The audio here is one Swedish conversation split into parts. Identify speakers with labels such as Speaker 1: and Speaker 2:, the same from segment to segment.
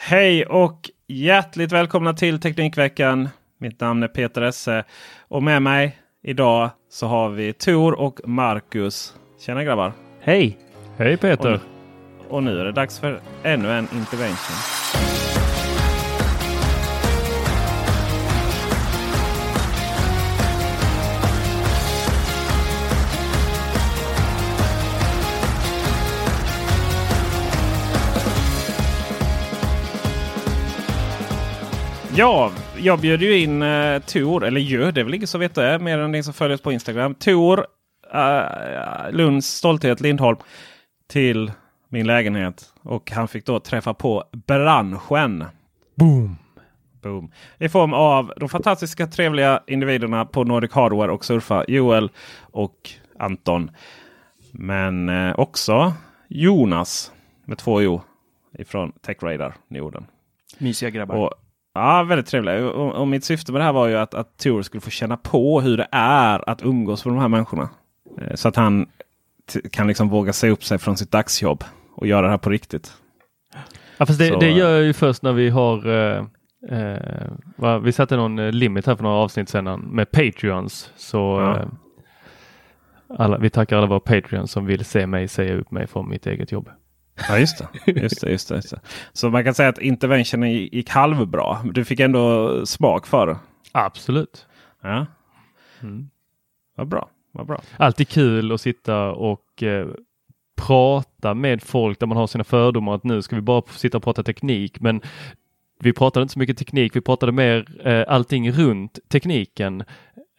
Speaker 1: Hej och hjärtligt välkomna till Teknikveckan. Mitt namn är Peter Esse och med mig idag så har vi Tor och Marcus. Tjena grabbar!
Speaker 2: Hej! Hej Peter!
Speaker 1: Och, och nu är det dags för ännu en intervention. Ja, jag bjöd ju in uh, Tor, eller gör det är väl ingen som vet det, mer än ni som följer oss på Instagram. Tor, uh, Lunds stolthet Lindholm, till min lägenhet. Och han fick då träffa på branschen.
Speaker 2: Boom!
Speaker 1: Boom. I form av de fantastiska trevliga individerna på Nordic Hardware och Surfa. Joel och Anton. Men eh, också Jonas med två O ifrån TechRadar Norden.
Speaker 2: Mysiga grabbar.
Speaker 1: Och, ja, väldigt trevliga. Och, och, mitt syfte med det här var ju att, att Tor skulle få känna på hur det är att umgås med de här människorna. Eh, så att han kan liksom våga se upp sig från sitt dagsjobb och göra det här på riktigt.
Speaker 2: Ja, fast det, det gör jag ju först när vi har eh, eh, vi satte någon limit här för några avsnitt sedan med Patreons. Så ja. eh, alla, vi tackar alla våra Patreons som vill se mig säga upp mig från mitt eget jobb.
Speaker 1: Ja just det. Just det, just det, just det. Så man kan säga att interventionen gick halvbra. Du fick ändå smak för det.
Speaker 2: Absolut.
Speaker 1: Ja. Mm. Vad bra. Vad bra.
Speaker 2: Alltid kul att sitta och eh, prata med folk där man har sina fördomar att nu ska vi bara sitta och prata teknik. Men vi pratade inte så mycket teknik, vi pratade mer eh, allting runt tekniken.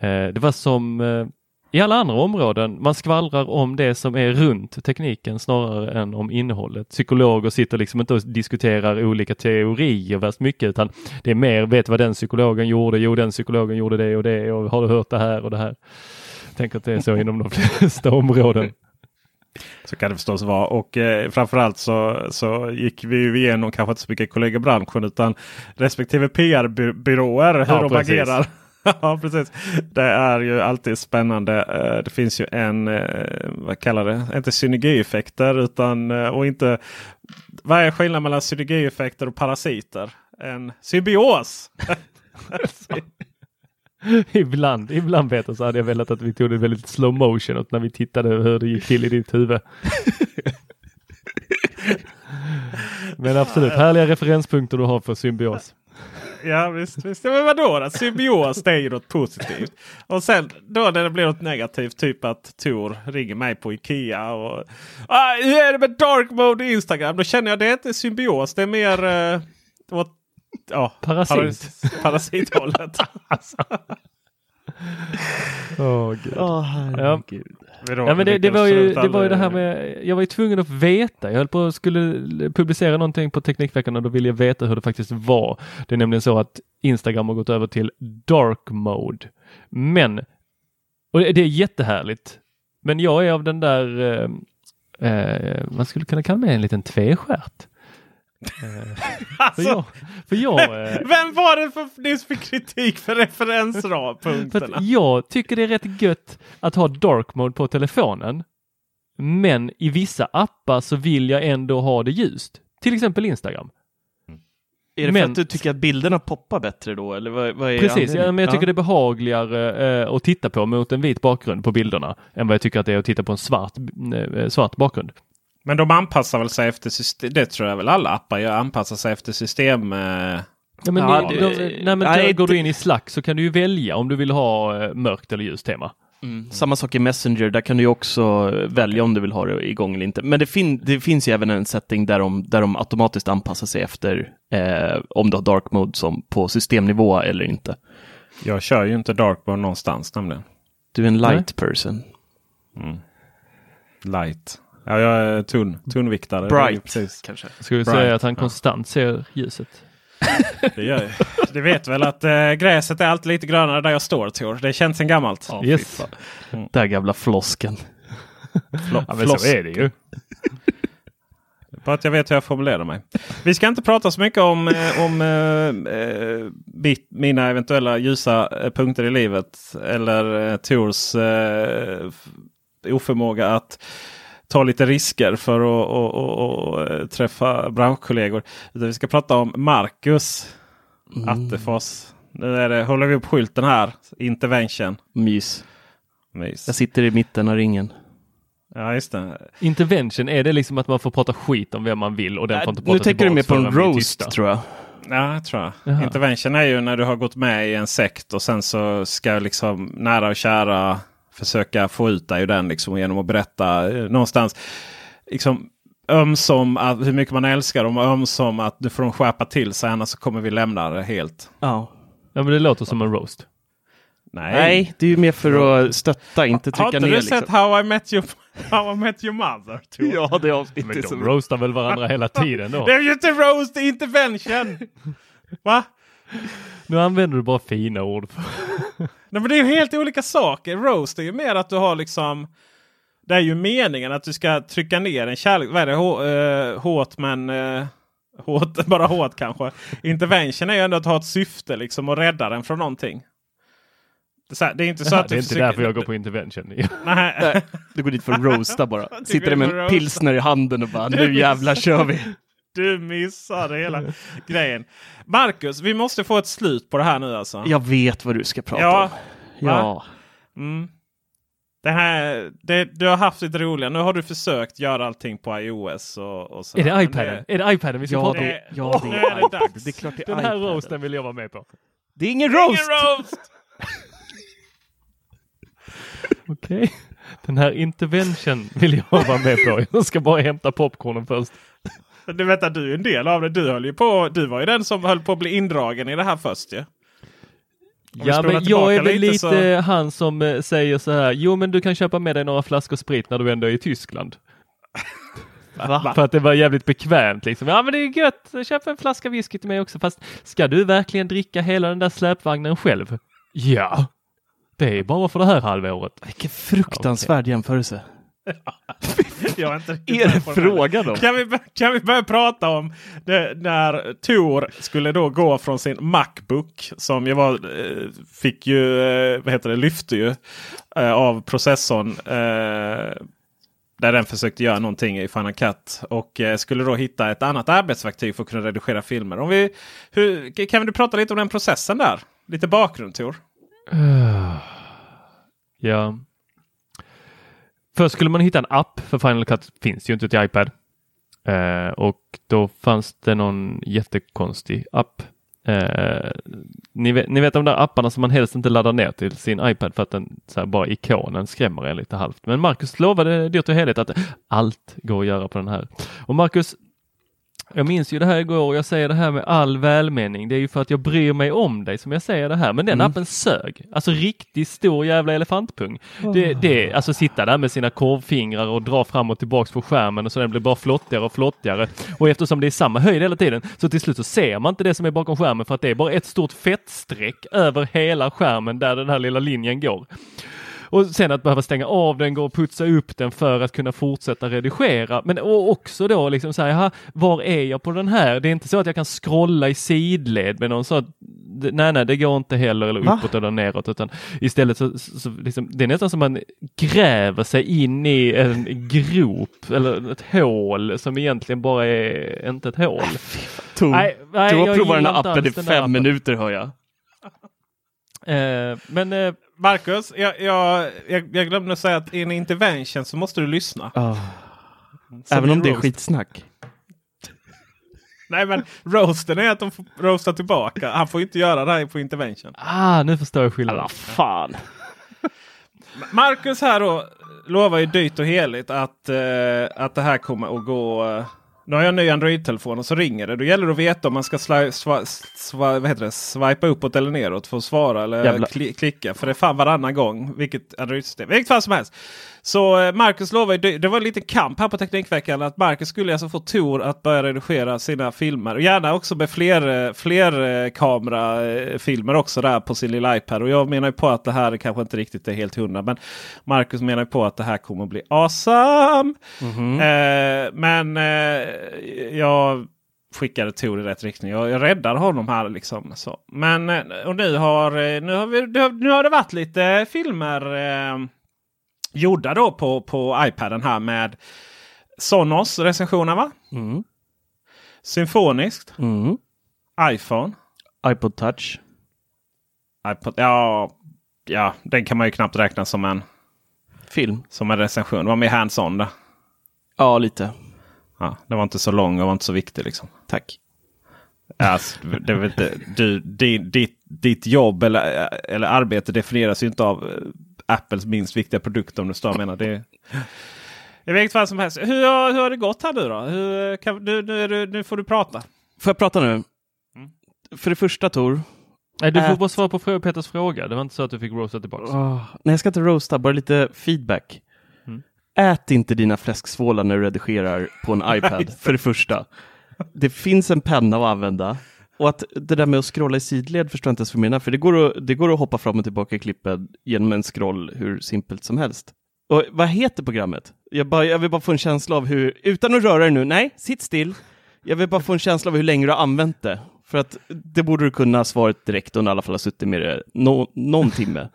Speaker 2: Eh, det var som eh, i alla andra områden, man skvallrar om det som är runt tekniken snarare än om innehållet. Psykologer sitter liksom inte och diskuterar olika teorier värst mycket utan det är mer, vet vad den psykologen gjorde? Jo, den psykologen gjorde det och det och har du hört det här och det här? Jag tänker att det är så inom de flesta områden.
Speaker 1: Så kan det förstås vara. Och eh, framförallt så, så gick vi igenom kanske inte så mycket kollegabranschen utan respektive PR-byråer hur ja, de precis. agerar. ja precis. Det är ju alltid spännande. Eh, det finns ju en, eh, vad kallar det, inte synergieffekter utan eh, och inte. Vad är skillnaden mellan synergieffekter och parasiter? En symbios!
Speaker 2: ibland, ibland Peter så hade jag velat att vi tog det väldigt slow motion när vi tittade hur det gick till i ditt huvud. Men absolut, härliga referenspunkter du har för symbios.
Speaker 1: Ja visst, visst. men vadå? Symbios det är ju något positivt. Och sen då när det blir något negativt, typ att Tor ringer mig på Ikea och ah, hur är det med dark mode i Instagram? Då känner jag det är inte symbios, det är mer eh, åt, ja,
Speaker 2: Parasit.
Speaker 1: Paras, parasithållet. alltså.
Speaker 2: Åh oh, gud. Oh, herregud. Ja. Ja, men det, det, var ju, det var ju det här med, jag var ju tvungen att veta. Jag höll på att skulle publicera någonting på Teknikveckan och då ville jag veta hur det faktiskt var. Det är nämligen så att Instagram har gått över till dark mode. Men, och det är jättehärligt. Men jag är av den där, eh, eh, man skulle kunna kalla mig en liten tvestjärt.
Speaker 1: Eh, alltså, för jag, för jag, eh, vem var det för, nyss för kritik för referenspunkterna?
Speaker 2: jag tycker det är rätt gött att ha dark mode på telefonen. Men i vissa appar så vill jag ändå ha det ljust. Till exempel Instagram.
Speaker 3: Är det men, för att du tycker att bilderna poppar bättre då? Eller vad, vad är
Speaker 2: precis, ja, men jag tycker ja. det är behagligare eh, att titta på mot en vit bakgrund på bilderna än vad jag tycker att det är att titta på en svart, eh, svart bakgrund.
Speaker 1: Men de anpassar väl sig efter system. Det tror jag väl alla appar gör. Anpassar sig efter system. Eh...
Speaker 2: Ja, men ja, det, de, nej, men nej, går du in i Slack så kan du ju välja om du vill ha eh, mörkt eller ljust tema.
Speaker 3: Mm. Samma sak i Messenger, där kan du också välja om du vill ha det igång eller inte. Men det, fin det finns ju även en setting där de, där de automatiskt anpassar sig efter eh, om du har dark mode som på systemnivå eller inte.
Speaker 1: Jag kör ju inte dark mode någonstans nämligen.
Speaker 3: Du är en light Nej. person.
Speaker 1: Mm. Light. Ja, jag är tunn, tunnviktare.
Speaker 3: Bright precis.
Speaker 2: kanske. Ska vi säga att han konstant ser ljuset?
Speaker 1: det gör jag. Du vet väl att äh, gräset är alltid lite grönare där jag står Tor. Det känns sen gammalt.
Speaker 3: Ja, yes. Mm. Den gamla flosken.
Speaker 2: Flo ja, men så är det ju.
Speaker 1: Bara att jag vet hur jag formulerar mig. Vi ska inte prata så mycket om, eh, om äh, bit, mina eventuella ljusa punkter i livet. Eller äh, Tors äh, oförmåga att ta lite risker för att och, och, och, träffa branschkollegor. Vi ska prata om Marcus mm. Attefors. Nu är det, håller vi upp skylten här. Intervention.
Speaker 3: Mys. Mys. Jag sitter i mitten av ringen.
Speaker 1: Ja just det.
Speaker 2: Intervention, är det liksom att man får prata skit om vem man vill och den får inte
Speaker 3: prata Nu tänker du mer på en roast tror jag.
Speaker 1: Ja, jag tror jag. Jaha. Intervention är ju när du har gått med i en sekt och sen så ska liksom nära och kära försöka få ut dig ur den liksom, genom att berätta eh, någonstans. Liksom, ömsom att, hur mycket man älskar dem och ömsom att du får dem skärpa till sig annars kommer vi lämna det helt.
Speaker 2: Ja, ja men det låter som en roast.
Speaker 3: Nej. Nej, det är ju mer för att stötta, inte trycka ner. Har inte
Speaker 1: du liksom. sett How I Met Your, How I Met Your Mother?
Speaker 3: ja, det avsnittet.
Speaker 2: Men de som... roastar väl varandra hela tiden då?
Speaker 1: det är ju inte roast, intervention! Va?
Speaker 2: Nu använder du bara fina ord.
Speaker 1: Nej, men det är ju helt olika saker. Roast är ju mer att du har liksom det är ju meningen att du ska trycka ner en kärlek. Vad är det? H uh, hårt men uh, hårt, bara hårt kanske. Intervention är ju ändå att ha ett syfte liksom och rädda den från någonting. Det är, här, det är inte så att
Speaker 2: Det är inte försöker... därför jag går på intervention.
Speaker 3: Nej. Du går dit för att roasta bara. Sitter där med en pilsner i handen och bara nu jävlar kör vi.
Speaker 1: Du missade hela grejen. Marcus, vi måste få ett slut på det här nu alltså.
Speaker 3: Jag vet vad du ska prata ja. om. Ja.
Speaker 1: Mm. Det här, det, du har haft lite roliga. Nu har du försökt göra allting på iOS. Och, och
Speaker 2: är det iPaden? Det, är det iPaden vi ska
Speaker 3: ja,
Speaker 2: prata
Speaker 3: om? Det, ja, det är, är det, det är klart det är
Speaker 2: Den här iPaden. roasten vill jag vara med på.
Speaker 3: Det är ingen roast!
Speaker 1: Ingen roast!
Speaker 2: Okej. Okay. Den här intervention vill jag vara med på. Jag ska bara hämta popcornen först.
Speaker 1: Du vet att du är en del av det. Du, höll ju på, du var ju den som höll på att bli indragen i det här först ju.
Speaker 2: Ja, men jag är väl lite, lite så... han som eh, säger så här. Jo, men du kan köpa med dig några flaskor sprit när du ändå är i Tyskland. Va? För att det var jävligt bekvämt liksom. Ja men det är gött, köp en flaska whisky till mig också. Fast ska du verkligen dricka hela den där släpvagnen själv? Ja, det är bara för det här halvåret.
Speaker 3: Vilken fruktansvärd okay. jämförelse.
Speaker 1: jag är inte
Speaker 3: är frågan då?
Speaker 1: Kan vi, kan vi börja prata om det, när Tor skulle då gå från sin Macbook som ju var, eh, fick ju, eh, vad heter det, lyfte ju eh, av processorn. Där den försökte göra någonting i Final Cut. Och skulle då hitta ett annat arbetsverktyg för att kunna redigera filmer. Om vi, hur, kan du prata lite om den processen där? Lite bakgrund Tor. Uh,
Speaker 2: ja. Först skulle man hitta en app för Final Cut finns ju inte till iPad. Eh, och då fanns det någon jättekonstig app. Eh, ni, vet, ni vet de där apparna som man helst inte laddar ner till sin iPad för att den så här, bara ikonen skrämmer en lite halvt. Men Marcus lovade dyrt och heligt att allt går att göra på den här. Och Marcus jag minns ju det här igår och jag säger det här med all välmening. Det är ju för att jag bryr mig om dig som jag säger det här. Men den mm. appen sög. Alltså riktigt stor jävla elefantpung. Oh. Det, det, alltså sitta där med sina korvfingrar och dra fram och tillbaks på skärmen och så den blir bara flottigare och flottigare. Och eftersom det är samma höjd hela tiden så till slut så ser man inte det som är bakom skärmen för att det är bara ett stort fettstreck över hela skärmen där den här lilla linjen går. Och sen att behöva stänga av den, gå och putsa upp den för att kunna fortsätta redigera. Men också då liksom säga, var är jag på den här? Det är inte så att jag kan scrolla i sidled med någon så nej, nej, det går inte heller eller uppåt Va? eller neråt utan istället så, så liksom, det är nästan som man gräver sig in i en grop eller ett hål som egentligen bara är inte ett hål.
Speaker 3: Nej, nej, du har provat den här appen i fem minuter hör jag.
Speaker 2: Eh, men eh,
Speaker 1: Marcus, jag, jag, jag, glömde säga att i en intervention så måste du lyssna. Oh.
Speaker 3: Även om det är skitsnack.
Speaker 1: Nej men roasten är att de får roasta tillbaka. Han får inte göra det här på intervention.
Speaker 2: Ah, nu förstår jag skillnaden.
Speaker 3: Alla fan.
Speaker 1: Marcus här då lovar ju dyrt och heligt att, uh, att det här kommer att gå uh, nu har jag en ny Android-telefon och så ringer det. Då gäller det att veta om man ska sli, swa, swa, vad heter det? swipa uppåt eller neråt för att svara eller kli, klicka. För det är fan varannan gång. Vilket Android-system. Vilket fall som helst. Så eh, Marcus lovade, det var en liten kamp här på Teknikveckan. Att Marcus skulle alltså få Tor att börja redigera sina filmer. Och gärna också med fler, eh, fler eh, kamerafilmer också där på sin lilla iPad. Och jag menar ju på att det här kanske inte riktigt är helt hundra. Men Marcus menar ju på att det här kommer att bli awesome. Mm -hmm. eh, men eh, jag skickade Tor i rätt riktning. Jag, jag räddade honom här. liksom. Så. Men och nu har, nu, har vi, nu har det varit lite filmer. Eh, gjorda då på, på iPaden här med Sonos recensioner va? Mm. Symfoniskt.
Speaker 3: Mm.
Speaker 1: iPhone.
Speaker 3: iPod touch.
Speaker 1: iPod, ja, ja, den kan man ju knappt räkna som en
Speaker 3: film.
Speaker 1: Som en recension. Det var mer hands-on det.
Speaker 3: Ja, lite.
Speaker 1: Ja, det var inte så lång och var inte så viktig liksom.
Speaker 3: Tack.
Speaker 1: Alltså, det, det, du, ditt, ditt jobb eller, eller arbete definieras ju inte av Apples minst viktiga produkt om du står menar. Det, I vilket fall som helst. Hur, har, hur har det gått här nu då? Hur, kan, nu, nu, nu får du prata.
Speaker 3: Får jag prata nu? Mm. För det första Tor.
Speaker 2: Nej, du får bara svara på Peters fråga. Det var inte så att du fick roasta tillbaka. Oh,
Speaker 3: nej, jag ska inte roasta, bara lite feedback. Mm. Ät inte dina fläsksvålar när du redigerar på en iPad, för det första. Det finns en penna att använda. Och att det där med att scrolla i sidled förstår jag inte ens vad du menar, för det går, att, det går att hoppa fram och tillbaka i klippet genom en scroll hur simpelt som helst. Och vad heter programmet? Jag, bara, jag vill bara få en känsla av hur, utan att röra dig nu, nej, sitt still. Jag vill bara få en känsla av hur länge du har använt det. För att det borde du kunna svaret direkt om du i alla fall har suttit med det no, någon timme.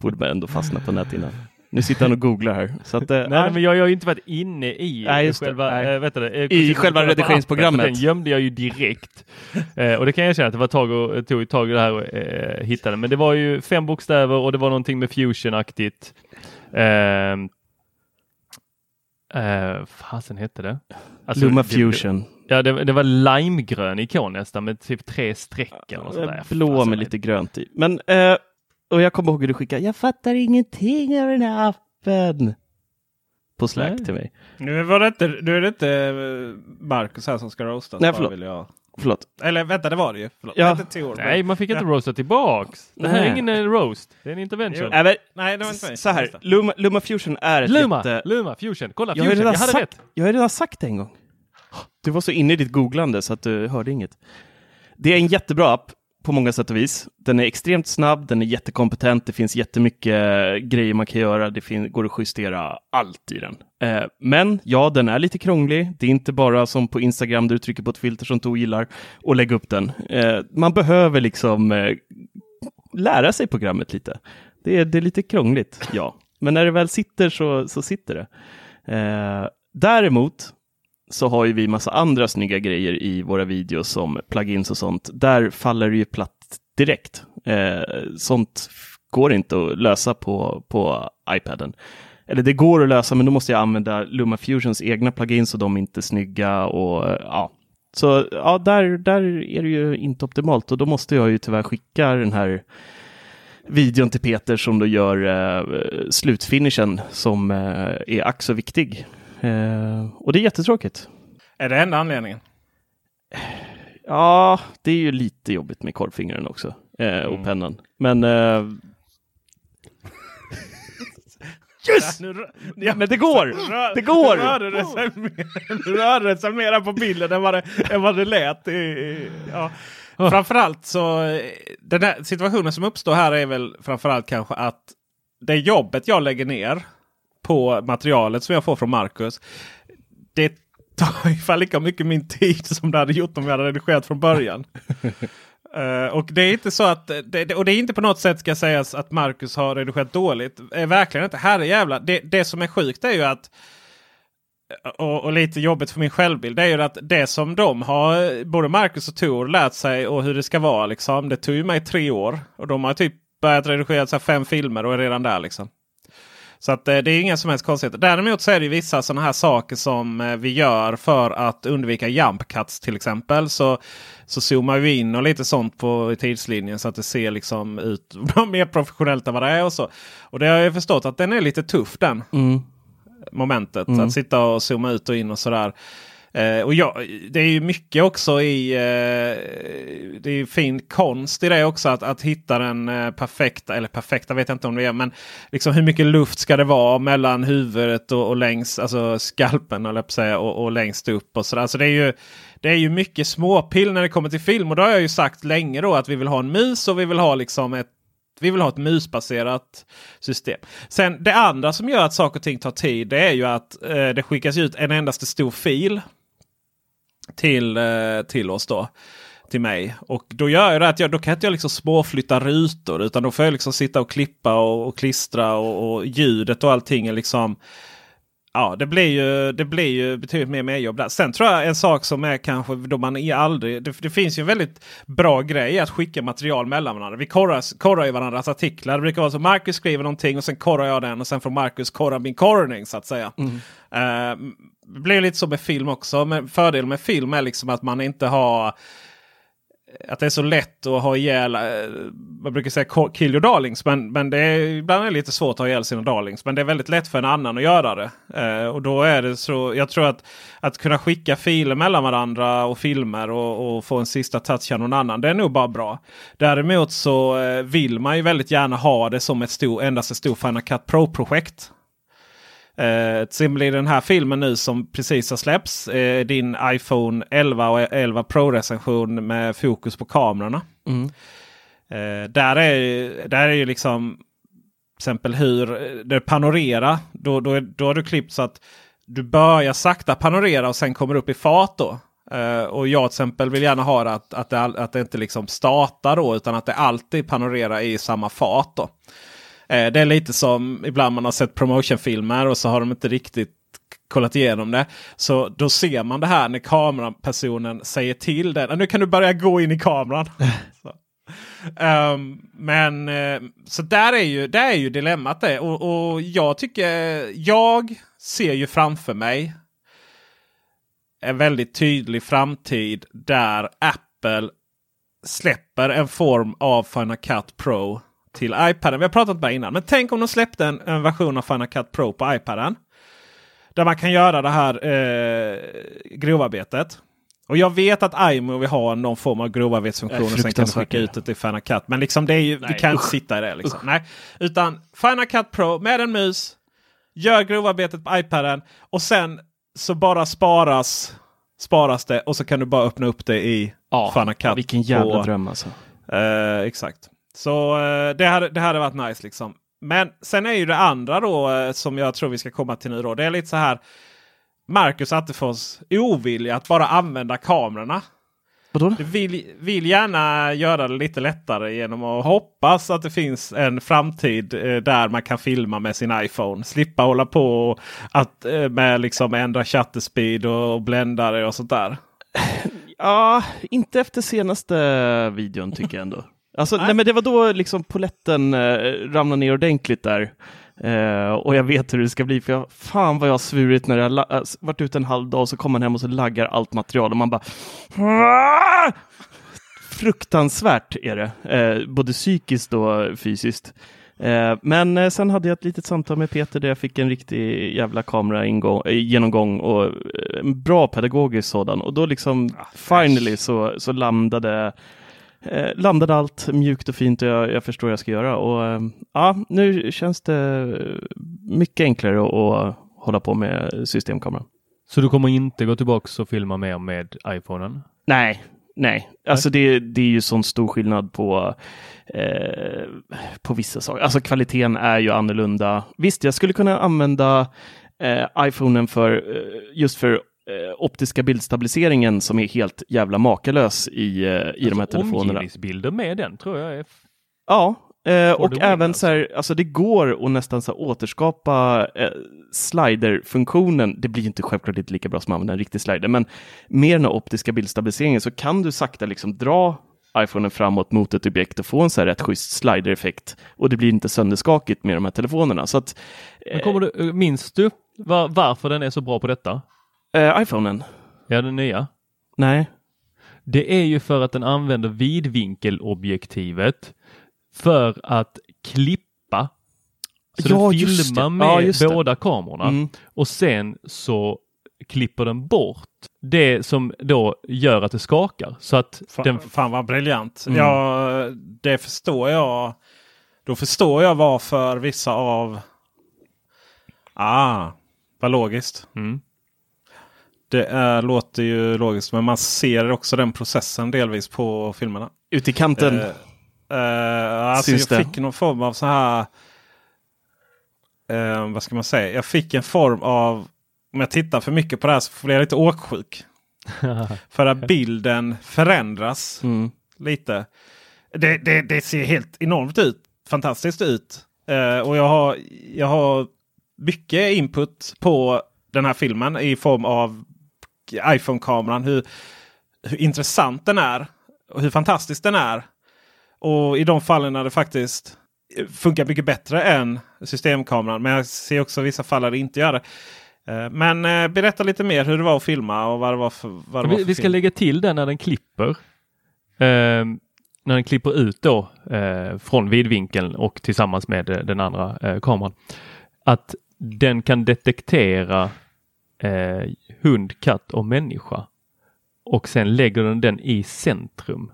Speaker 3: Borde man ändå fastna på näthinnan. Nu sitter han och googlar här. Så att,
Speaker 2: eh, nej, men jag, jag har ju inte varit inne i
Speaker 3: nej,
Speaker 2: själva,
Speaker 3: nej.
Speaker 2: Äh, vet du,
Speaker 3: äh, I själva redigeringsprogrammet.
Speaker 2: Den gömde jag ju direkt. eh, och det kan jag känna att det var tag och, tog tag i det här och eh, hittade. Men det var ju fem bokstäver och det var någonting med fusion-aktigt. Eh, eh, fasen hette det?
Speaker 3: Alltså, Luma Fusion.
Speaker 2: Det, ja, det, det, var limegrön ikon nästan med typ tre streck. Eller sådär.
Speaker 3: Blå med lite grönt i. Men eh, och jag kommer ihåg hur du skickade, jag fattar ingenting av den här appen. På Slack Nej. till mig.
Speaker 1: Nu, var det inte, nu är det inte eh, Marcus här som ska roastas.
Speaker 3: Nej, förlåt. Vill jag...
Speaker 1: Förlåt. Eller vänta, det var det ju. Förlåt.
Speaker 2: Ja. Nej, man fick inte ja. roasta tillbaks. Det här är ingen eh, roast. Det är en intervention.
Speaker 3: Äh, Nej, det var inte Så här, Luma, Luma Fusion är ett
Speaker 2: Luma, jätte... Luma Fusion, kolla jag Fusion, jag hade
Speaker 3: sagt,
Speaker 2: rätt.
Speaker 3: Jag har redan sagt det en gång. Du var så inne i ditt googlande så att du hörde inget. Det är en jättebra app på många sätt och vis. Den är extremt snabb, den är jättekompetent, det finns jättemycket eh, grejer man kan göra, det går att justera allt i den. Eh, men ja, den är lite krånglig. Det är inte bara som på Instagram där du trycker på ett filter som du gillar och lägger upp den. Eh, man behöver liksom eh, lära sig programmet lite. Det är, det är lite krångligt, ja. Men när det väl sitter så, så sitter det. Eh, däremot så har ju vi massa andra snygga grejer i våra videos som plugins och sånt. Där faller det ju platt direkt. Eh, sånt går inte att lösa på, på iPaden. Eller det går att lösa, men då måste jag använda LumaFusions egna plugins och de är inte snygga. Och, eh, ja. Så ja, där, där är det ju inte optimalt och då måste jag ju tyvärr skicka den här videon till Peter som då gör eh, slutfinishen som eh, är ack så viktig. Eh, och det är jättetråkigt.
Speaker 1: Är det enda anledningen?
Speaker 3: Ja, det är ju lite jobbigt med korvfingren också. Eh, och mm. pennan. Men... Eh... Yes! Nu, ja, men det går! Rör, det går! Nu rörde
Speaker 1: det sig, mer, rörde sig mera på bilden än vad det, än vad det lät. Ja. Oh. Framförallt så den här situationen som uppstår här är väl framförallt kanske att det jobbet jag lägger ner på materialet som jag får från Marcus. Det tar ungefär lika mycket min tid som det hade gjort om jag hade redigerat från början. Uh, och det är inte så att, det, och det är inte på något sätt ska sägas att Marcus har redigerat dåligt. Uh, verkligen inte. Herre jävla. Det, det som är sjukt är ju att och, och, lite jobbigt för min självbild det är ju att det som de har, både Marcus och Tor, lärt sig och hur det ska vara. Liksom, det tog ju mig tre år. Och de har typ börjat redigera så fem filmer och är redan där. liksom. Så att, eh, det är inga som helst konstigheter. Däremot så är det vissa sådana här saker som eh, vi gör för att undvika jump cuts till exempel. Så, så zoomar vi in och lite sånt på tidslinjen så att det ser liksom ut mer professionellt än vad det är. Och så. Och det har jag förstått att den är lite tuff den. Mm. Momentet. Mm. Att sitta och zooma ut och in och sådär. Eh, och ja, det är ju mycket också i... Eh, det är fin konst i det också att, att hitta den eh, perfekta, eller perfekta vet jag inte om det är. Men liksom hur mycket luft ska det vara mellan huvudet och, och längs, alltså skalpen eller säga, och, och längst upp. och så Alltså det är ju det är ju mycket småpill när det kommer till film. Och då har jag ju sagt länge då att vi vill ha en mus och vi vill ha liksom ett vi vill ha ett musbaserat system. Sen det andra som gör att saker och ting tar tid det är ju att eh, det skickas ut en endaste stor fil till, eh, till oss då. Till mig. Och då gör jag det att jag, då kan inte jag liksom småflytta rutor. Utan då får jag liksom sitta och klippa och, och klistra och, och, ljudet och allting är liksom. Ja, det blir ju, det blir ju betydligt mer merjobb där. Sen tror jag en sak som är kanske då man aldrig. Det, det finns ju en väldigt bra grej att skicka material mellan varandra. Vi korrar, korrar ju varandras artiklar. Det brukar vara så Marcus skriver någonting och sen korrar jag den och sen får Marcus korra min korrning så att säga. Mm. Uh, det blir lite så med film också. Men fördelen med film är liksom att man inte har Eh, att det är så lätt att ha ihjäl, eh, man brukar säga kill your darlings. Men, men det är ibland är det lite svårt att ha ihjäl sina darlings. Men det är väldigt lätt för en annan att göra det. Eh, och då är det så, jag tror att att kunna skicka filer mellan varandra och filmer och, och få en sista touch av någon annan. Det är nog bara bra. Däremot så eh, vill man ju väldigt gärna ha det som ett stor, endast ett stort Final Cut Pro-projekt. Eh, sen blir den här filmen nu som precis har släppts. Eh, din iPhone 11 och 11 Pro recension med fokus på kamerorna. Mm. Eh, där, är, där är ju liksom till exempel hur det panorerar. Då, då, då har du klippt så att du börjar sakta panorera och sen kommer upp i fart. då. Uh, och jag till exempel vill gärna ha att, att, det, att det inte liksom startar då utan att det alltid panorerar i samma fart. då. Eh, det är lite som ibland man har sett promotionfilmer och så har de inte riktigt kollat igenom det. Så då ser man det här när kamerapersonen säger till den. Nu kan du börja gå in i kameran. um, men uh, så där är ju, där är ju dilemmat det. Och, och jag tycker, jag ser ju framför mig en väldigt tydlig framtid där Apple släpper en form av Final Cut Pro till iPaden. Vi har pratat om det innan. Men tänk om de släppte en, en, version av Final Cut Pro på iPaden. Där man kan göra det här eh, grovarbetet. Och jag vet att iMovie har någon form av grovarbetsfunktion sen kan skicka ut det till Final Cut. Men liksom det är ju, Nej, vi kan usch, inte sitta i det. Liksom. Nej. Utan Final Cut Pro med en mus. Gör grovarbetet på iPaden. Och sen så bara sparas, sparas det och så kan du bara öppna upp det i ja, Final Cut.
Speaker 3: Vilken jävla på, dröm alltså.
Speaker 1: Eh, exakt. Så eh, det, hade, det hade varit nice liksom. Men sen är ju det andra då eh, som jag tror vi ska komma till nu då. Det är lite så här. Marcus Attefors ovilja att bara använda kamerorna.
Speaker 3: Vadå?
Speaker 1: Vill, vill gärna göra det lite lättare genom att hoppas att det finns en framtid eh, där man kan filma med sin iPhone. Slippa hålla på att, eh, med liksom ändra shutter speed och, och bländare och sånt där.
Speaker 3: Ja, inte efter senaste videon tycker jag ändå. Alltså, nej. nej. men det var då liksom poletten eh, ramlade ner ordentligt där. Eh, och jag vet hur det ska bli, för jag, fan vad jag har svurit när jag äh, varit ute en halv dag och så kommer man hem och så laggar allt material och man bara Fruktansvärt är det, eh, både psykiskt och fysiskt. Eh, men eh, sen hade jag ett litet samtal med Peter där jag fick en riktig jävla kameragenomgång och eh, en bra pedagogisk sådan. Och då liksom ah, finally så, så landade eh, landade allt mjukt och fint och jag, jag förstår vad jag ska göra. Och eh, ja, nu känns det mycket enklare att, att hålla på med systemkameran.
Speaker 2: Så du kommer inte gå tillbaka och filma mer med iPhonen?
Speaker 3: Nej, nej. Alltså det, det är ju sån stor skillnad på, eh, på vissa saker. Alltså kvaliteten är ju annorlunda. Visst, jag skulle kunna använda eh, iPhonen för eh, just för optiska bildstabiliseringen som är helt jävla makalös i, eh, i alltså, de här telefonerna.
Speaker 2: Omgivningsbilder med den tror jag är
Speaker 3: Ja, Eh, och även alltså. så här, alltså det går att nästan så återskapa eh, slider-funktionen. Det blir inte självklart inte lika bra som att använda en riktig slider, men med den här optiska bildstabiliseringen så kan du sakta liksom dra iPhonen framåt mot ett objekt och få en så här rätt schysst slider-effekt. Och det blir inte sönderskakigt med de här telefonerna. Så att,
Speaker 2: Men kommer du, eh, minns du var, varför den är så bra på detta?
Speaker 3: Eh, iPhonen?
Speaker 2: Ja, den nya.
Speaker 3: Nej.
Speaker 2: Det är ju för att den använder vidvinkelobjektivet för att klippa. Så
Speaker 3: Ja,
Speaker 2: den filmar med
Speaker 3: Ja,
Speaker 2: båda kamerorna
Speaker 3: Mm.
Speaker 2: och sen så klipper den bort det som då gör att det skakar. Så att
Speaker 1: Fan,
Speaker 2: den,
Speaker 1: fan vad briljant.
Speaker 2: Mm.
Speaker 1: Ja, det förstår jag. Då förstår jag varför vissa av... Ah, vad logiskt.
Speaker 2: Mm.
Speaker 1: Det är, låter ju logiskt men man ser också den processen delvis på filmerna.
Speaker 3: Ute i kanten.
Speaker 1: Eh, eh, alltså
Speaker 3: Syns
Speaker 1: jag
Speaker 3: det?
Speaker 1: fick någon form av så här... Eh, vad ska man säga? Jag fick en form av... Om jag tittar för mycket på det här så blir jag lite åksjuk. för att bilden förändras
Speaker 3: Mm.
Speaker 1: lite. Det, det, det ser helt enormt ut. Fantastiskt ut. Eh, och jag har, jag har mycket input på den här filmen i form av iPhone-kameran. Hur, hur intressant den är. Och hur fantastisk den är. Och i de fallen när det faktiskt funkar mycket bättre än systemkameran. Men jag ser också vissa fall där det inte gör det. Eh, Men eh, berätta lite mer hur det var att filma och vad det var för, vad det var
Speaker 2: vi,
Speaker 1: för
Speaker 2: vi ska
Speaker 1: film.
Speaker 2: lägga till den när den klipper. Ehm, när den klipper ut då eh, från vidvinkeln och tillsammans med eh, den andra eh, kameran. Att den kan detektera eh, hund, katt och människa. Och sen lägger den den i centrum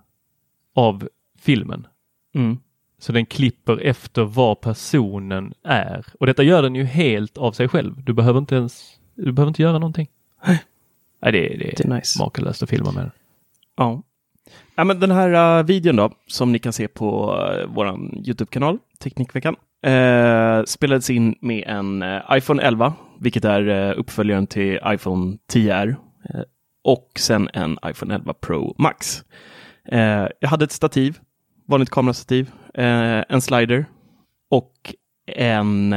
Speaker 2: av filmen.
Speaker 3: Mm.
Speaker 2: Så den klipper efter var personen är. Och detta gör den ju helt av sig själv. Du behöver inte ens du behöver inte göra någonting. Nej, det, det,
Speaker 3: Det är nice.
Speaker 2: makalöst att filma med den.
Speaker 3: Ja. ja men den här uh, videon då, som ni kan se på uh, våran YouTube-kanal, Teknikveckan, eh, spelades in med en eh, iPhone 11, vilket är eh, uppföljaren till iPhone 10R, eh, och sen en iPhone 11 Pro Max. Eh, jag hade ett stativ, vanligt kamerastativ, en slider och en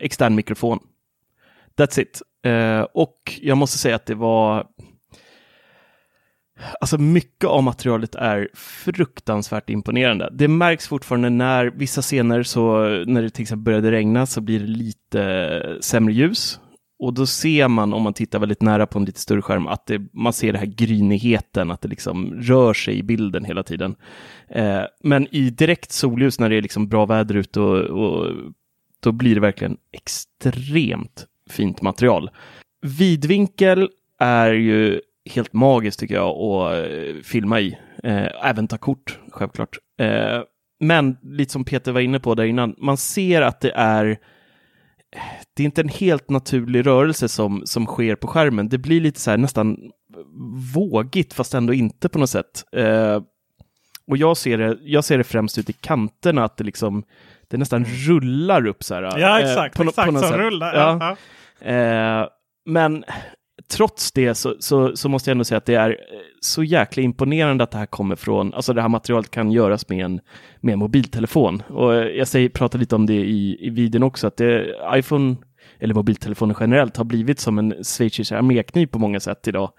Speaker 3: extern mikrofon. That's it. Och jag måste säga att det var Alltså mycket av materialet är fruktansvärt imponerande. Det märks fortfarande när vissa scener, så när det till exempel började regna, så blir det lite sämre ljus. Och då ser man, om man tittar väldigt nära på en lite större skärm, att det, man ser den här grynigheten, att det liksom rör sig i bilden hela tiden. Eh, men i direkt solljus, när det är liksom bra väder ute, och, och, då blir det verkligen extremt fint material. Vidvinkel är ju helt magiskt tycker jag att eh, filma i. Eh, även ta kort, självklart. Eh, men lite som Peter var inne på där innan, man ser att det är det är inte en helt naturlig rörelse som, som sker på skärmen. Det blir lite så här nästan vågigt fast ändå inte på något sätt. Eh, och jag ser, det, jag ser det främst ut i kanterna att det liksom det nästan rullar upp så här.
Speaker 1: Ja
Speaker 3: eh,
Speaker 1: exakt,
Speaker 3: på nå-
Speaker 1: exakt
Speaker 3: på något
Speaker 1: som
Speaker 3: sätt.
Speaker 1: rullar.
Speaker 3: Ja.
Speaker 1: Ja.
Speaker 3: Eh, men trots det så, så, så måste jag ändå säga att det är eh, så jäkla imponerande att det här kommer från, alltså det här materialet kan göras med en, med en mobiltelefon. Och eh, jag säger, pratar lite om det i, i videon också, att det, iPhone eller mobiltelefoner generellt har blivit som en schweizisk armékniv på många sätt idag.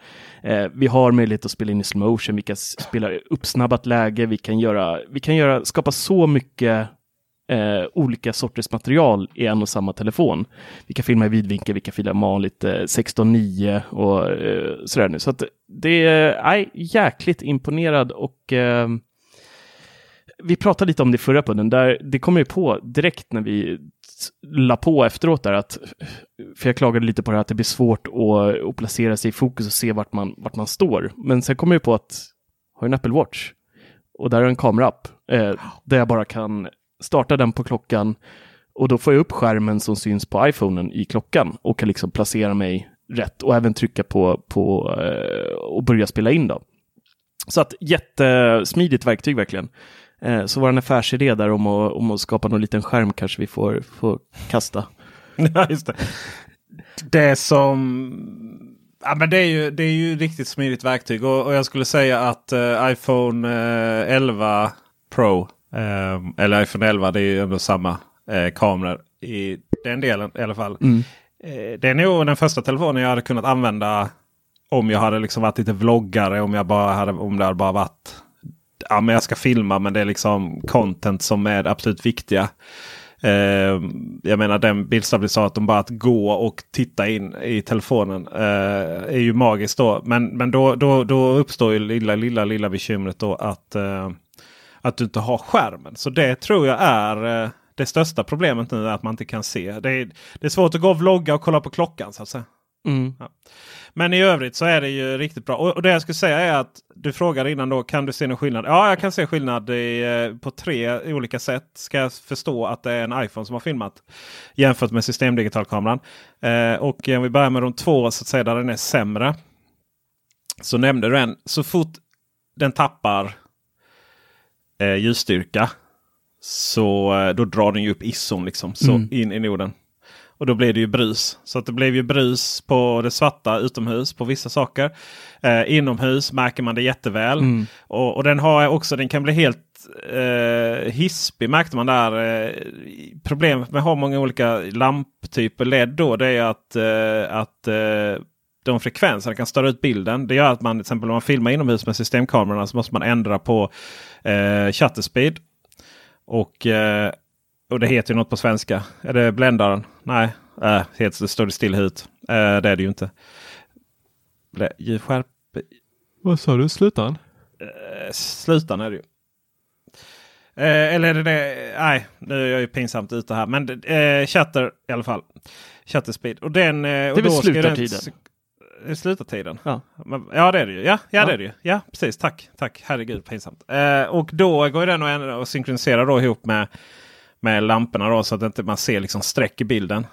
Speaker 3: Eh, vi har möjlighet att spela in i slow motion, vi kan spela uppsnabbat läge, vi kan, göra, vi kan göra, skapa så mycket eh, olika sorters material i en och samma telefon. Vi kan filma i vidvinkel, vi kan filma vanligt eh, 16.9 och eh, sådär nu. Så att det är äh, jäkligt imponerad och eh, vi pratade lite om det förra podden, där det kom ju på direkt när vi la på efteråt där att, för jag klagade lite på det här att det blir svårt att, att placera sig i fokus och se vart man, vart man står. Men sen kom jag på att, har en Apple Watch och där är en kamera-app eh, där jag bara kan starta den på klockan och då får jag upp skärmen som syns på iPhonen i klockan och kan liksom placera mig rätt och även trycka på, på eh, och börja spela in då. Så att jättesmidigt verktyg verkligen. Eh, så vår affärsidé där om att, om att skapa någon liten skärm kanske vi får, får kasta.
Speaker 1: Ja, just det. Det som... Ja, men det, är ju, det är ju riktigt smidigt verktyg och, och jag skulle säga att eh, iPhone eh, 11 Pro eller iPhone 11 det är ju ändå samma eh, kameror i den delen i alla fall. Eh, det är nog den första telefonen jag hade kunnat använda om jag hade liksom varit lite vloggare. Om, jag bara hade, om det hade bara varit ja, men jag ska filma men det är liksom content som är absolut viktiga. Eh, jag menar den bildstabilisatorn bara att gå och titta in i telefonen eh, är ju magiskt då. Men, men då, då, då uppstår ju lilla, lilla, lilla bekymret då att, eh, att du inte har skärmen. Så det tror jag är eh, det största problemet nu. att man inte kan se. Det är, det är svårt att gå och vlogga och kolla på klockan så att säga. Mm. Ja. Men i övrigt så är det ju riktigt bra. Och, och, det jag skulle säga är att du frågade innan då, kan du se någon skillnad? Ja, jag kan se skillnad i, eh, på tre olika sätt. Ska jag förstå att det är en iPhone som har filmat jämfört med systemdigitalkameran. Eh, och om vi börjar med de två så att säga där den är sämre. Så nämnde du en. Så fort den tappar eh, ljusstyrka så eh, då drar den ju upp ISOn liksom så mm. in i noden. Och då blir det ju brus. Så att det blev ju brus på det svarta utomhus på vissa saker. Eh, inomhus märker man det jätteväl. Mm. Och, och, den har också, den kan bli helt eh, hispig märkte man där. Eh, problemet med att ha många olika lamptyper LED då det är att, eh, att eh, de frekvenserna kan störa ut bilden. Det gör att man till exempel om man filmar inomhus med systemkamerorna så måste man ändra på eh, shutter speed. Och eh, och det heter ju något på svenska. Är det bländaren? Nej, äh, helt, det står det still ut. Äh, det är det ju inte. Skärp...
Speaker 2: Vad sa du? Slutaren?
Speaker 1: Äh, slutaren är det ju. Äh, eller är det det? Nej, nu är jag ju pinsamt ute här. Men äh, chatter i alla fall. Chatter speed. Och den, äh, det är
Speaker 3: väl slutartiden?
Speaker 1: Den, slutartiden? Ja. ja det är det ju. Ja, ja, ja. det är det ju. Ja precis. Tack. Tack. Herregud pinsamt. Äh, och då går den och, och synkroniserar då ihop med med lamporna då, så att inte man ser liksom streck i bilden.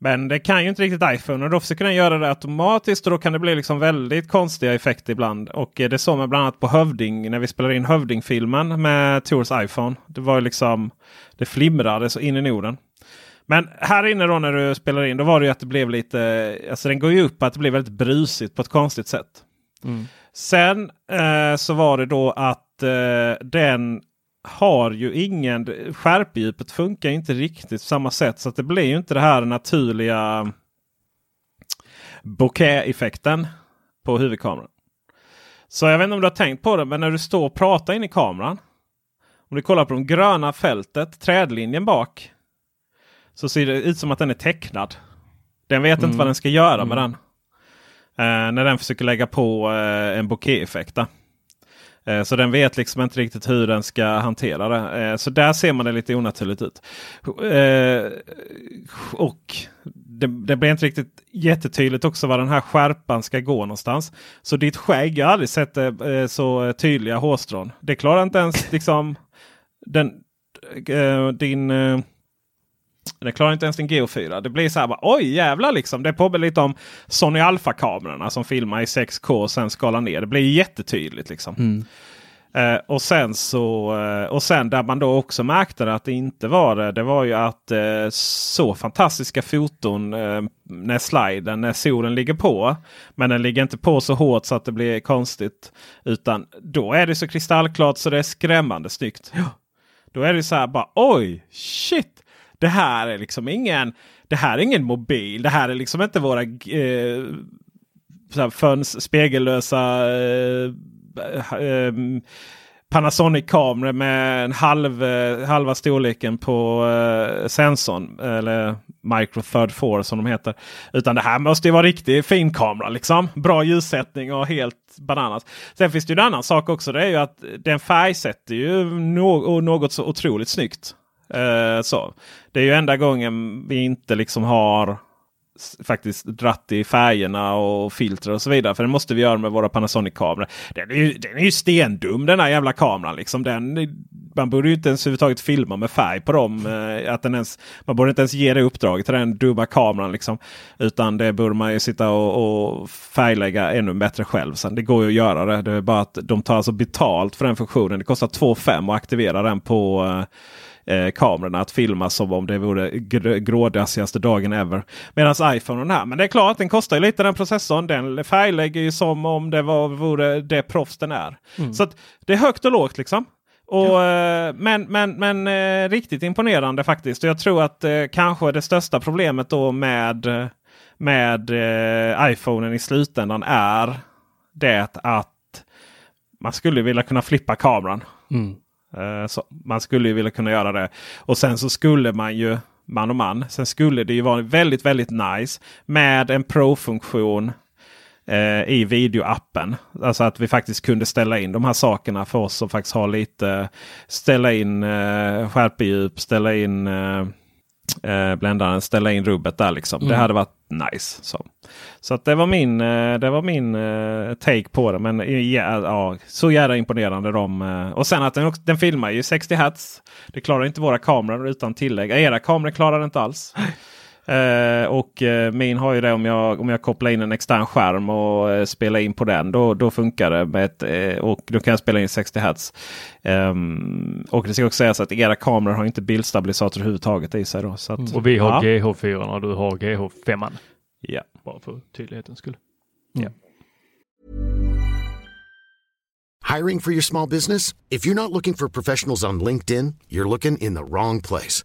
Speaker 1: Men det kan ju inte riktigt iPhone och då försöker den göra det automatiskt och då kan det bli liksom väldigt konstiga effekter ibland. Och det såg man bland annat på Hövding när vi spelade in Hövding-filmen med Tors iPhone. Det var liksom det flimrade så in i Norden. Men här inne då när du spelar in då var det ju att det blev lite, alltså den går ju upp att det blev väldigt brusigt på ett konstigt sätt. Mm. Sen eh, så var det då att eh, den har ju ingen... Skärpedjupet funkar inte riktigt på samma sätt. Så det blir ju inte det här naturliga bokeh-effekten på huvudkameran. Så jag vet inte om du har tänkt på det, men när du står och pratar in i kameran. Om du kollar på det gröna fältet, trädlinjen bak. Så ser det ut som att den är tecknad. Den vet mm. inte vad den ska göra mm. med den. Uh, när den försöker lägga på uh, en bokeh-effekt. Eh, så den vet liksom inte riktigt hur den ska hantera det. Eh, så där ser man det lite onaturligt ut. Eh, och det, det blir inte riktigt jättetydligt också var den här skärpan ska gå någonstans. Så ditt skägg, jag har aldrig sett så tydliga hårstrån. Det klarar inte ens liksom den, din det klarar inte ens en GO4. Det blir så här bara, oj jävlar liksom. Det påminner lite om Sony Alpha-kamerorna som filmar i 6K och sen skalar ner. Det blir jättetydligt liksom. Mm. Eh, och sen så eh, och sen där man då också märkte att det inte var det. Det var ju att eh, så fantastiska foton eh, när sliden, när solen ligger på. Men den ligger inte på så hårt så att det blir konstigt. Utan då är det så kristallklart så det är skrämmande snyggt. Ja. Då är det så här bara oj shit. Det här är liksom ingen, det här är ingen mobil. Det här är liksom inte våra eh, föns, spegellösa eh, eh, eh, Panasonic-kameror med en halv, eh, halva storleken på eh, sensorn. Eller Micro Third 4 som de heter. Utan det här måste ju vara riktig fin kamera. Liksom. Bra ljussättning och helt bananas. Sen finns det ju en annan sak också. Det är ju att den färgsätter ju no något så otroligt snyggt. Eh, så. Det är ju enda gången vi inte liksom har faktiskt dratt i färgerna och filter och så vidare. För det måste vi göra med våra Panasonic-kameror. Den är ju, den är ju stendum den här jävla kameran. Liksom. Den, man borde ju inte ens överhuvudtaget filma med färg på dem. Eh, att den ens, man borde inte ens ge det uppdraget till den dumma kameran. Liksom. Utan det borde man ju sitta och, och färglägga ännu bättre själv. Sen. Det går ju att göra det. Det är bara att de tar alltså betalt för den funktionen. Det kostar 2 5 att aktivera den på eh, eh, kamerorna att filma som om det vore gr grådassigaste dagen ever. Medan iPhonen här, men det är klart den kostar ju lite den processorn. Den färglägger ju som om det var, vore det proffs den är. Mm. Så det är högt och lågt liksom. Och, ja. Eh, men men, men eh, riktigt imponerande faktiskt. Och jag tror att eh, kanske det största problemet då med, med eh, iPhonen i slutändan är det att man skulle vilja kunna flippa kameran.
Speaker 3: Mm.
Speaker 1: Eh, så man skulle ju vilja kunna göra det. Och sen så skulle man ju man och man. Sen skulle det ju vara väldigt, väldigt nice med en Pro-funktion eh, i videoappen. Alltså att vi faktiskt kunde ställa in de här sakerna för oss som faktiskt har lite. Ställa in eh, skärpedjup, ställa in eh, eh, bländaren, ställa in rubbet där liksom. Mm. Det hade varit nice. Så, så att det var min, eh, det var min uh, take på det. Men ja, ja, så jävla imponerande de. Och sen att den, den filmar ju 60 Hz. Det klarar inte våra kameror utan tillägg. Era kameror klarar det inte alls. Uh, och uh, min har ju det om jag, om jag kopplar in en extern skärm och uh, spelar in på den. Då, då funkar det. Med ett, och då kan jag spela in 60 Hz. Um, och det ska också sägas att era kameror har inte bildstabilisator överhuvudtaget i sig. Då, så att,
Speaker 2: mm. Och vi har ja. GH4 och du har GH5.
Speaker 1: Ja.
Speaker 2: Bara för tydlighetens skull.
Speaker 1: Mm.
Speaker 4: Hiring for your small business? If you're not looking for professionals on LinkedIn, you're looking in the wrong place.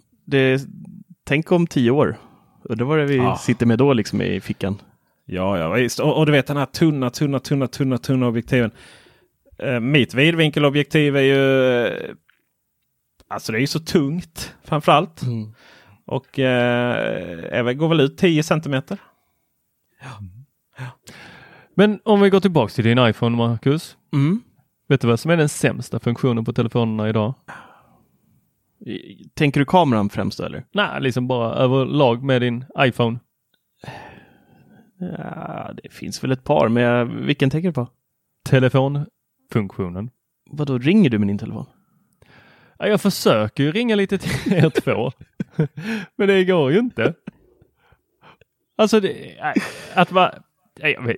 Speaker 3: Det, tänk om tio år. Undrar vad det vi ah. sitter med då liksom i fickan.
Speaker 1: Ja, ja visst. Och, och, du vet den här tunna, tunna, tunna, tunna, tunna objektiven. Uh, mitt vidvinkelobjektiv är ju... Alltså det är ju så tungt framförallt. Mm. Och eh, går väl ut 10 centimeter.
Speaker 2: Ja. Men om vi går tillbaks till din iPhone Marcus.
Speaker 3: Mm.
Speaker 2: Vet du vad som är den sämsta funktionen på telefonerna idag?
Speaker 3: Tänker du kameran främst då eller?
Speaker 2: Nej, liksom bara överlag med din iPhone.
Speaker 3: Ja, det finns väl ett par, men vilken tänker du på?
Speaker 2: Telefonfunktionen.
Speaker 3: Vad då ringer du med din telefon?
Speaker 2: Ja, jag försöker ju ringa lite till er två. Men det går ju inte. Alltså, det, att vara... Jag, vet,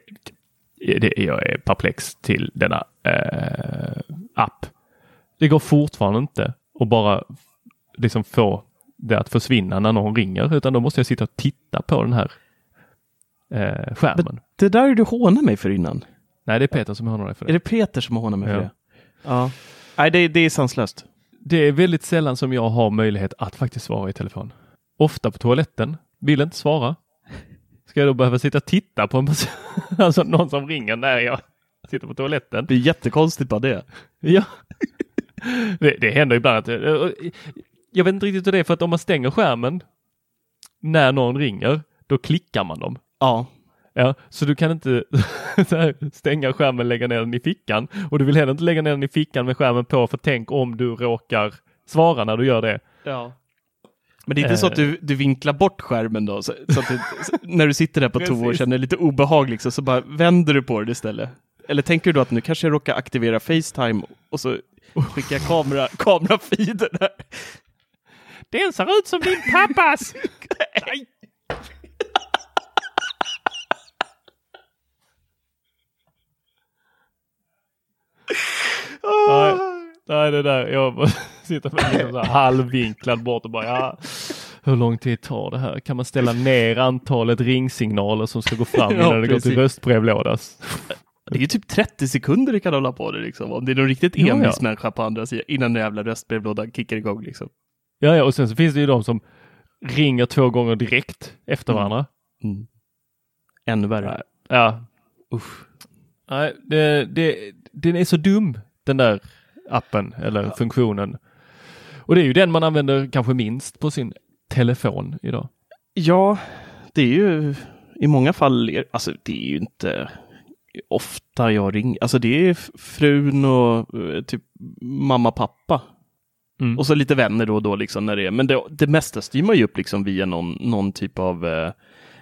Speaker 2: det, jag är perplex till denna äh, app. Det går fortfarande inte att bara liksom få det att försvinna när någon ringer, utan då måste jag sitta och titta på den här äh, skärmen. Men
Speaker 3: det där är du hånat mig för innan.
Speaker 2: Nej, det är Peter som hånar dig för det.
Speaker 3: Är det Peter som hånar mig för det? Ja. Nej, det, det är sanslöst
Speaker 2: det är väldigt sällan som jag har möjlighet att faktiskt svara i telefon. Ofta på toaletten, vill inte svara. Ska jag då behöva sitta och titta på en person, alltså någon som ringer när jag sitter på toaletten?
Speaker 3: Det är jättekonstigt bara det.
Speaker 2: Ja, det, det händer ibland att jag vet inte riktigt hur det är för att om man stänger skärmen när någon ringer, då klickar man dem.
Speaker 3: Ja.
Speaker 2: Ja, så du kan inte stänga skärmen, lägga ner den i fickan och du vill heller inte lägga ner den i fickan med skärmen på för tänk om du råkar svara när du gör det.
Speaker 3: Ja. Men det är inte så att du, du vinklar bort skärmen då? Så, så att du, när du sitter där på toa och känner lite obehag liksom, så bara vänder du på det istället? Eller tänker du att nu kanske jag råkar aktivera Facetime och så skickar jag kamera, kamerafeeder där?
Speaker 2: Den ser ut som din pappas! nej, nej, det där. Jag sitter liksom så halvvinklad bort och bara ja. Hur lång tid tar det här? Kan man ställa ner antalet ringsignaler som ska gå fram innan ja, det går till röstbrevlåda?
Speaker 3: Det är ju typ 30 sekunder det kan hålla på det liksom. Om det är någon riktigt envis ja, ja. människa på andra sidan innan den jävla röstbrevlådan kickar igång liksom.
Speaker 2: Ja, ja, och sen så finns det ju de som ringer två gånger direkt efter mm. varandra.
Speaker 3: Mm. Ännu värre.
Speaker 2: Ja. Usch. Nej, det, det, den är så dum den där appen eller ja. funktionen. Och det är ju den man använder kanske minst på sin telefon idag.
Speaker 3: Ja, det är ju i många fall, alltså det är ju inte ofta jag ringer, alltså det är frun och eh, typ mamma, pappa. Mm. Och så lite vänner då och då liksom när det är, men det, det mesta styr man ju upp liksom via någon, någon typ av eh,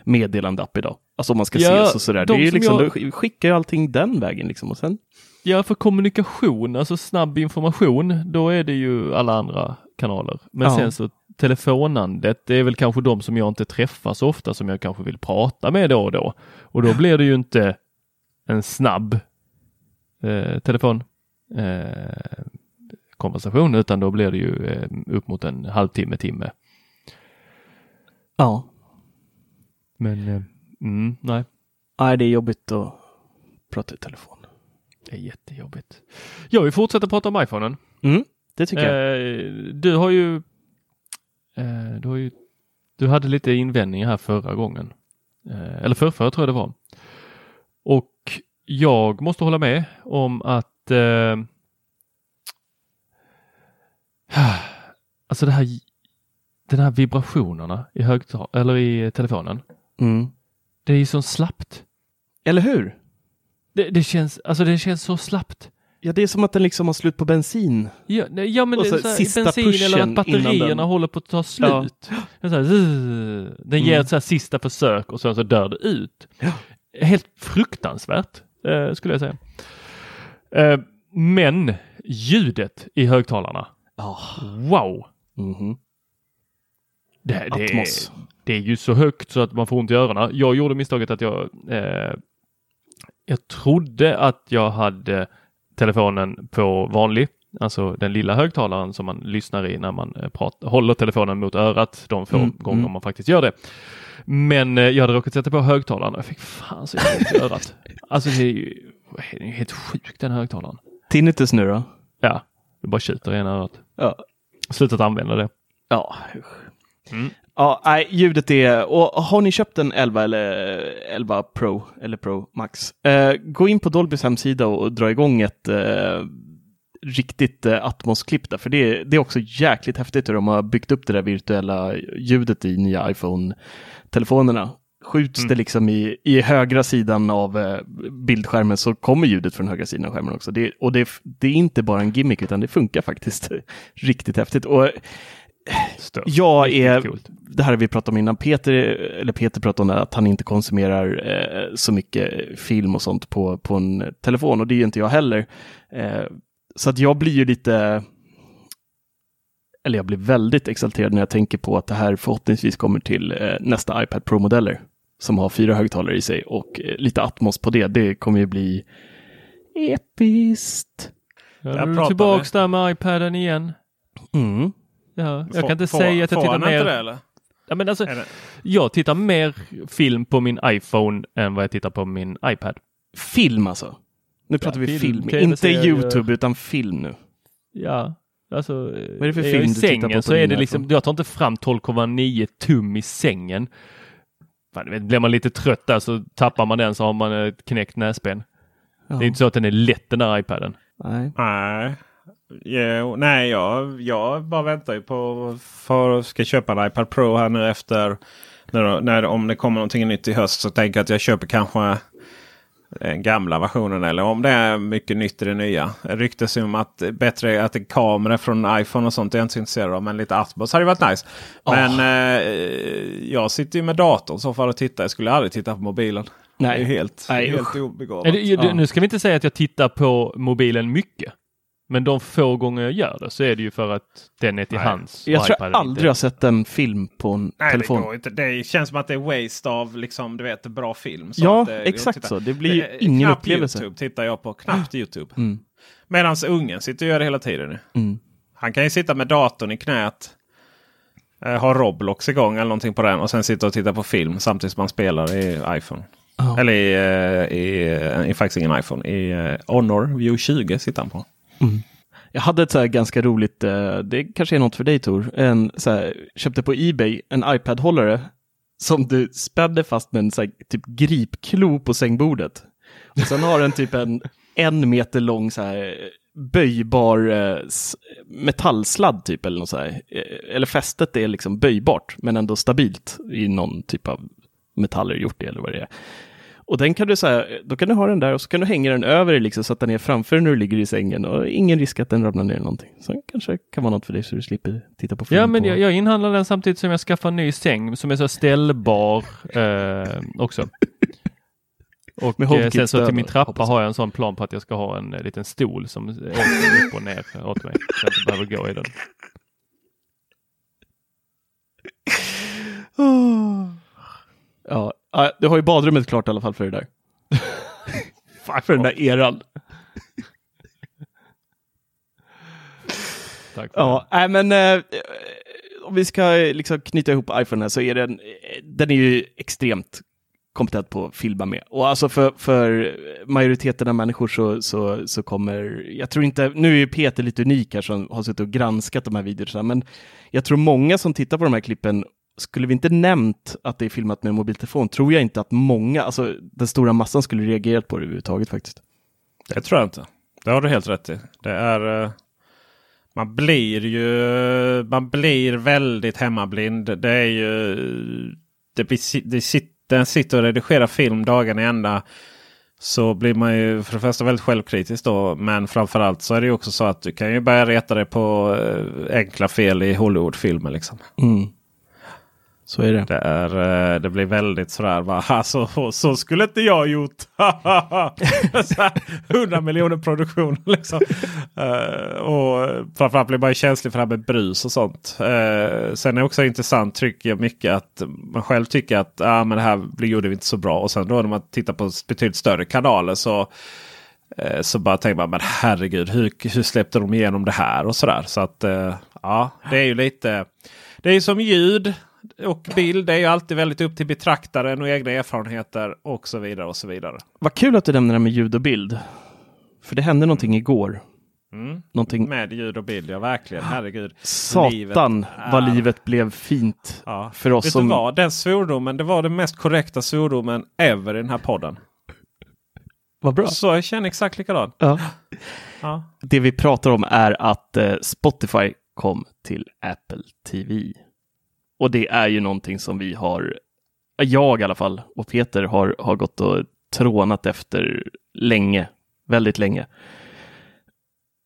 Speaker 3: meddelandeapp idag. Alltså om man ska ja, ses och sådär. Det är ju liksom, jag... skickar ju allting den vägen liksom och sen
Speaker 2: Ja, för kommunikation, alltså snabb information, då är det ju alla andra kanaler. Men ja. sen så telefonandet, det är väl kanske de som jag inte träffar så ofta som jag kanske vill prata med då och då. Och då blir det ju inte en snabb eh, telefon. eh, konversation utan då blir det ju eh, upp mot en halvtimme, timme.
Speaker 3: Ja.
Speaker 2: Men eh, mm, nej,
Speaker 3: Nej, det är jobbigt att prata i telefon.
Speaker 2: det är jättejobbigt. Jag vill fortsätta prata om iPhonen.
Speaker 3: Mm, det tycker jag.
Speaker 2: Eh, du har ju, eh, du har ju, du hade lite invändningar här förra gången. Eh, eller förrförra tror jag det var. Och jag måste hålla med om att eh, alltså det här, den här vibrationerna i högtal eller i telefonen.
Speaker 3: Mm.
Speaker 2: Det är ju så slappt.
Speaker 3: Eller hur?
Speaker 2: Det, det känns, alltså det känns så slappt.
Speaker 3: Ja, det är som att den liksom har slut på bensin.
Speaker 2: Ja, nej, ja men det
Speaker 3: så
Speaker 2: här,
Speaker 3: sista
Speaker 2: bensin eller att batterierna
Speaker 3: den-
Speaker 2: håller på att ta slut. Är så här, den ger
Speaker 3: Mm.
Speaker 2: ett så här sista försök och sen så dör det ut. Helt fruktansvärt eh, skulle jag säga. Eh, men ljudet i högtalarna,
Speaker 3: Ja.
Speaker 2: wow!
Speaker 3: Mhm.
Speaker 2: Det, det, är, det är ju så högt så att man får ont i öronen. Jag gjorde misstaget att jag eh, jag trodde att jag hade telefonen på vanlig, alltså den lilla högtalaren som man lyssnar i när man eh, pratar, håller telefonen mot örat de få
Speaker 3: Mm,
Speaker 2: gånger
Speaker 3: mm.
Speaker 2: man faktiskt gör det. Men eh, jag hade råkat sätta på högtalaren och jag fick fan så ont i örat. Alltså det är ju det är ju helt sjukt den högtalaren.
Speaker 3: Tinnitus nu då?
Speaker 2: Ja, det bara tjuter i ena örat.
Speaker 3: Ja.
Speaker 2: Slutat använda det.
Speaker 3: Ja.
Speaker 2: Mm.
Speaker 3: Ja, nej, ljudet är... Och har ni köpt en 11 eller 11 Pro eller Pro Max? Eh, gå in på Dolbys hemsida och dra igång ett eh, riktigt eh, Atmos-klipp där, för det, är- det är också jäkligt häftigt hur de har byggt upp det där virtuella ljudet i nya iPhone-telefonerna. Skjuts
Speaker 2: Mm.
Speaker 3: det liksom i, i högra sidan av eh, bildskärmen så kommer ljudet från högra sidan av skärmen också. Det, och det, det är inte bara en gimmick utan det funkar faktiskt riktigt häftigt. Och
Speaker 2: Stört.
Speaker 3: jag är, det här har vi pratat om innan, Peter, eller Peter pratade om det, att han inte konsumerar eh, så mycket film och sånt på, på en telefon och det är ju inte jag heller. Eh, så att jag blir ju lite, eller jag blir väldigt exalterad när jag tänker på att det här förhoppningsvis kommer till eh, nästa iPad Pro-modeller som har fyra högtalare i sig och eh, lite Atmos på det. Det kommer ju bli episkt.
Speaker 2: Ja, nu är tillbaks där med iPaden igen.
Speaker 3: Mm.
Speaker 2: Ja, jag kan inte
Speaker 1: får-
Speaker 2: säga att jag tittar mer.
Speaker 1: inte det eller?
Speaker 2: Ja, men alltså,
Speaker 1: Är det?
Speaker 2: jag tittar mer film på min iPhone än vad jag tittar på min iPad.
Speaker 3: Film alltså. Nu pratar vi
Speaker 2: film,
Speaker 3: film, inte. YouTube utan film nu.
Speaker 2: Ja, alltså. Vad
Speaker 3: är det för
Speaker 2: jag
Speaker 3: film
Speaker 2: i
Speaker 3: tittar
Speaker 2: sängen
Speaker 3: på på
Speaker 2: så är det liksom, jag tar inte fram 12,9 tum i sängen. Fan, vet, blir man lite trött där så tappar man den så har man ett knäckt näsben.
Speaker 3: Ja.
Speaker 2: Det är inte så att den är lätt den där iPaden.
Speaker 3: Nej.
Speaker 1: Nej. Jo, nej, jag, jag bara väntar ju på för att ska köpa en iPad Pro här nu efter. När, när, om det kommer någonting nytt i höst så tänker jag att jag köper kanske gamla versionen. Eller om det är mycket nytt i det nya. Ju om att bättre att det är kamera från iPhone och sånt. Det är jag inte så intresserad av. Men lite Atmos hade ju varit nice. Men eh, jag sitter ju med datorn så fall och tittar. Jag skulle aldrig titta på mobilen.
Speaker 3: Nej.
Speaker 1: Det är helt,
Speaker 3: Nej,
Speaker 1: helt obegåvat.
Speaker 2: Nu ska vi inte säga att jag tittar på mobilen mycket. Men de få gånger jag gör det så är det ju för att den är till
Speaker 1: Nej.
Speaker 2: hands.
Speaker 3: Jag tror jag aldrig
Speaker 2: inte.
Speaker 3: har sett en film på en
Speaker 1: Nej,
Speaker 3: telefon.
Speaker 1: det går inte. Det känns som att det är waste av liksom, du vet, bra film. Så
Speaker 3: Ja,
Speaker 1: att det,
Speaker 3: exakt
Speaker 1: titta.
Speaker 3: så. Det blir ju
Speaker 1: Eh,
Speaker 3: ingen
Speaker 1: knappt
Speaker 3: upplevelse.
Speaker 1: YouTube tittar jag på. Knappt YouTube.
Speaker 3: Mm.
Speaker 1: Medan ungen sitter och gör det hela tiden. nu.
Speaker 3: Mm.
Speaker 1: Han kan ju sitta med datorn i knät. Eh, ha Roblox igång eller någonting på den. Och sen sitta och titta på film samtidigt som man spelar i iPhone.
Speaker 3: Ja.
Speaker 1: Eller i, eh, i, eh, i faktiskt ingen iPhone. I eh, Honor View 20 sitter han på. Mm.
Speaker 3: Jag hade ett så här ganska roligt, eh, det kanske är något för dig Tor, en, så här, köpte på Ebay en iPad-hållare som du spände fast med en så här, typ gripklo på sängbordet. Och sen har den typ en en meter lång så här, böjbar eh, metallsladd typ eller något så här. Eh, eller fästet är liksom böjbart men ändå stabilt i någon typ av metaller gjort det eller vad det är. Och den kan du säga, då kan du ha den där och så kan du hänga den över dig liksom, så att den är framför dig när du ligger i sängen och ingen risk att den ramlar ner eller någonting. Så kanske kan vara något för dig så du slipper titta på film.
Speaker 2: Ja, men
Speaker 3: på...
Speaker 2: jag, jag inhandlar den samtidigt som jag skaffar en ny säng som är så ställbar eh, också. Och
Speaker 3: Med
Speaker 2: eh, sen så till min trappa har jag en sån plan på att jag ska ha en eh, liten stol som åker upp och ner åt mig. Så jag inte behöver gå i den.
Speaker 3: Ja, ja, du har ju badrummet klart i alla fall för det där. för den där eran.
Speaker 2: Tack
Speaker 3: ja, nej, men eh, om vi ska liksom knyta ihop iPhone här så är den, den är ju extremt kompetent på att filma med. Och alltså för, för majoriteten av människor så, så, så kommer, jag tror inte, nu är ju Peter lite unik här som har suttit och granskat de här videorna, men jag tror många som tittar på de här klippen skulle vi inte nämnt att det är filmat med mobiltelefon tror jag inte att många, alltså den stora massan skulle reagerat på det överhuvudtaget faktiskt.
Speaker 1: Det tror jag inte. Det har du helt rätt i. Det är, eh, man blir ju man blir väldigt hemmablind. Det är ju det, det sitter, den sitter och redigerar film dagen i ända. Så blir man ju för det första väldigt självkritisk då. Men framförallt så är det ju också så att du kan ju börja reta dig på eh, enkla fel i Hollywoodfilmer. Liksom.
Speaker 3: Mm. Så är det.
Speaker 1: Det, är, eh, det blir väldigt sådär. Va? Alltså, så skulle inte jag gjort. 100 miljoner produktion. Liksom. uh, och framförallt blir man känslig för det här med brus och sånt. Uh, sen är det också intressant tycker jag mycket att man själv tycker att ah, men det här gjorde vi inte så bra. Och sen då när man tittar på betydligt större kanaler så så bara tänker man men herregud hur, hur släppte de igenom det här och sådär. Så att ja, det är ju lite. Det är som ljud och bild är ju alltid väldigt upp till betraktaren och egna erfarenheter och så vidare. och så vidare.
Speaker 3: Vad kul att du nämner det med ljud och bild. För det hände någonting igår.
Speaker 1: Mm. Någonting... Med ljud och bild, ja verkligen. Herregud.
Speaker 3: Satan livet är... vad livet blev fint ja. för oss.
Speaker 1: Vet
Speaker 3: som...
Speaker 1: du vad? Den svordomen, det var den mest korrekta svordomen ever i den här podden.
Speaker 3: Vad bra.
Speaker 1: Så jag känner exakt likadant.
Speaker 3: Ja. ja. Det vi pratar om är att eh, Spotify kom till Apple TV. Och det är ju någonting som vi har, jag i alla fall, och Peter har, har gått och trånat efter länge, väldigt länge.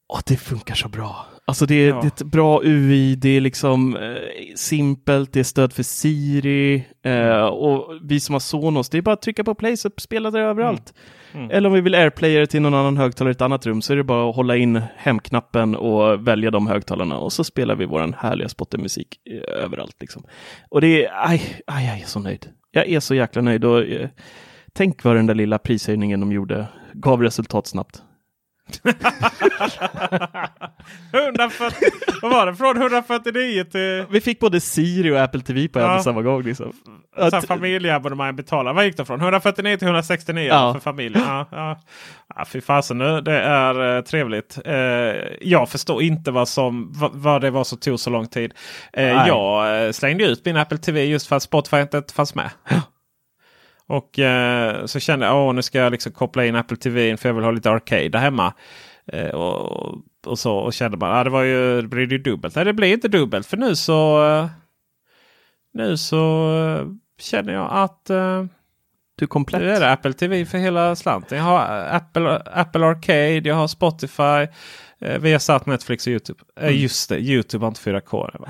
Speaker 3: Och det funkar så bra. Alltså det är, ja. det är ett bra UI, det är liksom eh, simpelt, det är stöd för Siri eh, och vi som har Sonos, det är bara att trycka på play så spelar det överallt. Mm. Mm. Eller om vi vill airplaya till någon annan högtalare i ett annat rum så är det bara att hålla in hemknappen och välja de högtalarna och så spelar vi våran härliga Spotify-musik eh, överallt. Liksom. Och det är, aj, aj, jag är så nöjd. Jag är så jäkla nöjd och eh, tänk vad den där lilla prishöjningen de gjorde gav resultat snabbt.
Speaker 1: 140, vad var det? Från 149 till...
Speaker 3: Vi fick både Siri och Apple TV på ja. en samma gång. Liksom.
Speaker 1: Att... Familjeabonnemang betalar. Vad gick det från? 149 till 169 ja. för familjen. Ja, ja. Ja, fy fasen nu. Det är uh, trevligt. Uh, jag förstår inte vad, som, vad, vad det var som tog så lång tid. Uh, jag slängde ut min Apple TV just för att Spotify inte fanns med. Och eh, så kände jag att nu ska jag liksom koppla in Apple TV för jag vill ha lite Arcade där hemma. Eh, och, och, så och kände man att ah, det var ju, det blir ju dubbelt. Nej det blir inte dubbelt för nu så eh, nu så eh, känner jag att eh,
Speaker 3: du komplett.
Speaker 1: Nu är det Apple TV för hela slanten. Jag har Apple, Apple Arcade, jag har Spotify. Eh, vi har satt Netflix och YouTube. Eh, mm. Just det, YouTube har inte 4K.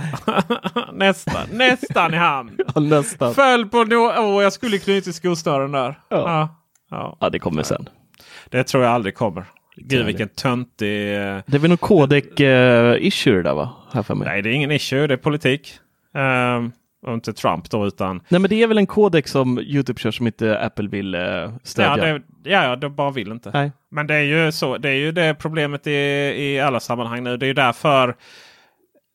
Speaker 1: nästan, nästan i hamn.
Speaker 3: Ja, nästan.
Speaker 1: Föll på no oh, jag skulle knutit skosnören där.
Speaker 3: Ja. Ja, ja. ja, det kommer sen.
Speaker 1: Det tror jag aldrig kommer. Gud vilken töntig...
Speaker 3: Det är väl någon codec uh, issue där va? Här för mig.
Speaker 1: Nej, det är ingen issue. Det är politik. Um, och inte Trump då utan...
Speaker 3: Nej men det är väl en kodek som Youtube kör som inte Apple vill eh, stödja?
Speaker 1: Ja, det, ja, de bara vill inte.
Speaker 3: Nej.
Speaker 1: Men det är ju så. Det är ju det problemet i, i alla sammanhang nu. Det är ju därför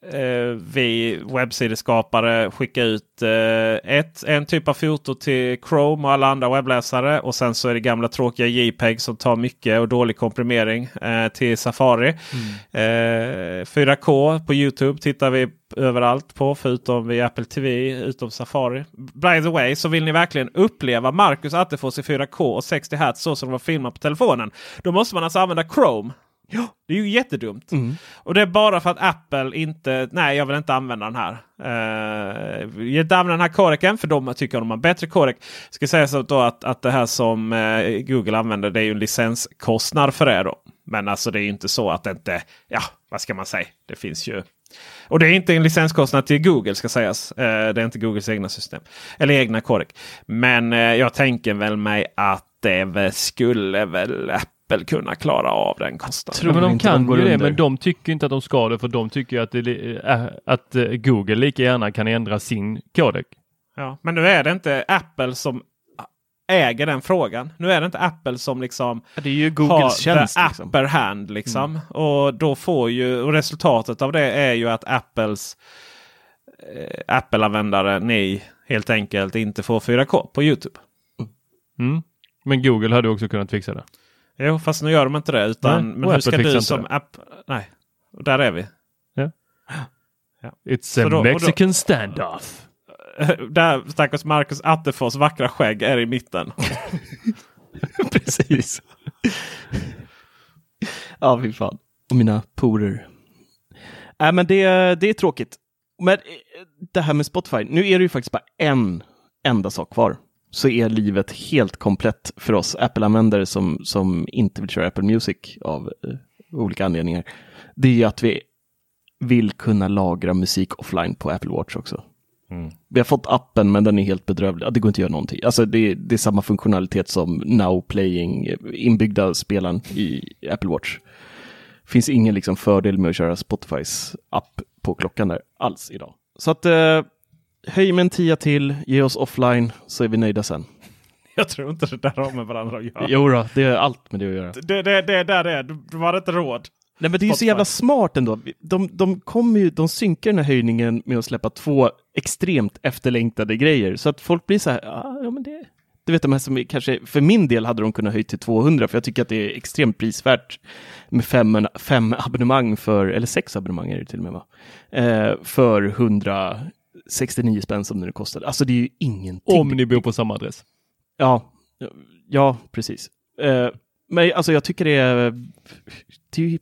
Speaker 1: eh, vi webbsideskapare skickar ut eh, ett, en typ av foto till Chrome och alla andra webbläsare. Och sen så är det gamla tråkiga JPEG som tar mycket och dålig komprimering eh, till Safari. Mm. 4K eh, på Youtube tittar vi överallt på förutom vid Apple TV, utom Safari. By the way, så vill ni verkligen uppleva Marcus Attefors i 4K och 60 Hz så som de var filmat på telefonen. Då måste man alltså använda Chrome. Ja, det är ju jättedumt. Mm. Och det är bara för att Apple inte... Nej, jag vill inte använda den här. Uh, jag vill inte använda den här kodeken för de tycker de har bättre kodek. Ska säga så då att, att det här som uh, Google använder det är ju en licenskostnad för det. Då. Men alltså det är inte så att det inte... Ja, vad ska man säga? Det finns ju... Och det är inte en licenskostnad till Google ska sägas. Uh, det är inte Googles egna system. Eller egna kodek. Men jag tänker väl mig att det skulle väl Apple kunna klara av den kostnaden.
Speaker 2: Tror men de kan de ju det, men de tycker inte att de ska det för de tycker att, det, äh, att äh, Google lika gärna kan ändra sin kodek.
Speaker 1: Ja, men nu är det inte Apple som äger den frågan. Nu är det inte Apple som liksom
Speaker 3: det är ju Googles tjänst.
Speaker 1: The liksom. upper hand liksom. Mm. Och då får ju och resultatet av det är ju att Apples eh, Apple-användare, ni helt enkelt inte får 4K på Youtube.
Speaker 2: Mm. Men Google hade också kunnat fixa det.
Speaker 1: Jo, fast nu gör de inte det. Utan, Nej, men hur ska du som app... Nej, där är vi.
Speaker 2: Ja. ja. It's a då, Mexican då, standoff.
Speaker 1: Där stackars Marcus Attefors vackra skägg är i mitten.
Speaker 3: Precis. ja, fy fan. Och mina porer. Äh, men det, det är tråkigt. Men eh, det här med Spotify. Nu är det ju faktiskt bara en enda sak kvar. Så är livet helt komplett för oss Apple-användare som, som inte vill köra Apple Music av uh, olika anledningar. Det är att vi vill kunna lagra musik offline på Apple Watch också. Mm. Vi har fått appen men den är helt bedrövlig. Det går inte att göra någonting. Alltså det, det är samma funktionalitet som Now Playing, inbyggda spelaren i Apple Watch. Finns ingen liksom fördel med att köra Spotifys app på klockan där alls idag. Så att eh, höj med en tia till, ge oss offline så är vi nöjda sen.
Speaker 1: Jag tror inte det där har med varandra att göra.
Speaker 3: Jo då, det är allt med det att göra.
Speaker 1: Det, det, det där är, du har inte råd.
Speaker 3: Nej men det är ju så jävla smart ändå. De, de, kommer ju, de synkar den här höjningen med att släppa två extremt efterlängtade grejer. Så att folk blir så här, ja men det... Du vet de här som kanske, för min del hade de kunnat höja till 200 för jag tycker att det är extremt prisvärt med fem, fem abonnemang för, eller sex abonnemang är det till och med va? Eh, för 169 spänn som det kostade. Alltså det är ju ingenting.
Speaker 2: Om ni bor på samma adress.
Speaker 3: Ja, ja precis. Eh, men alltså jag tycker det är, det är ju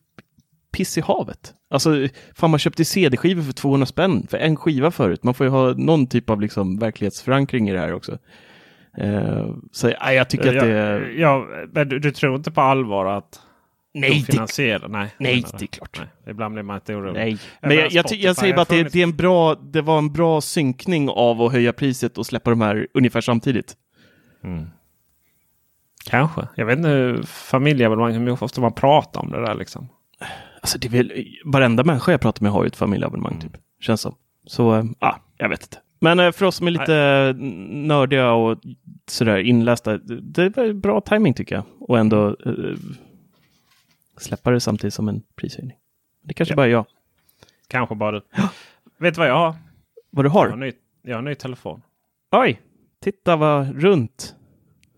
Speaker 3: piss i havet. Alltså, fan man köpte CD-skivor för 200 spänn för en skiva förut. Man får ju ha någon typ av liksom verklighetsförankring i det här också. Uh, så ja, jag tycker
Speaker 1: ja,
Speaker 3: att det...
Speaker 1: Ja, men du, du, tror inte på allvar att
Speaker 3: Nej,
Speaker 1: de finansierar? Nej,
Speaker 3: nej det är klart.
Speaker 1: Nej, ibland blir man inte orolig.
Speaker 3: Nej. Men jag, jag, jag, säger bara att det, det, är en bra, det var en bra synkning av att höja priset och släppa de här ungefär samtidigt.
Speaker 1: Mm. Kanske. Jag vet inte familjeabonnemang hur ofta man pratar om det där liksom.
Speaker 3: Alltså det är väl, varenda människa jag pratar med har ju ett familjeabonnemang mm. typ. Känns som. Så, ja, äh, jag vet inte. Men äh, för oss som är lite Nej. nördiga och sådär inlästa, det var bra timing tycker jag. Och ändå äh, släppa det samtidigt som en prishöjning. Det kanske ja. bara är jag.
Speaker 1: Kanske bara du. vet du vad jag har?
Speaker 3: Vad du har?
Speaker 1: Jag har, ny, jag har en ny telefon.
Speaker 3: Oj! Titta vad runt.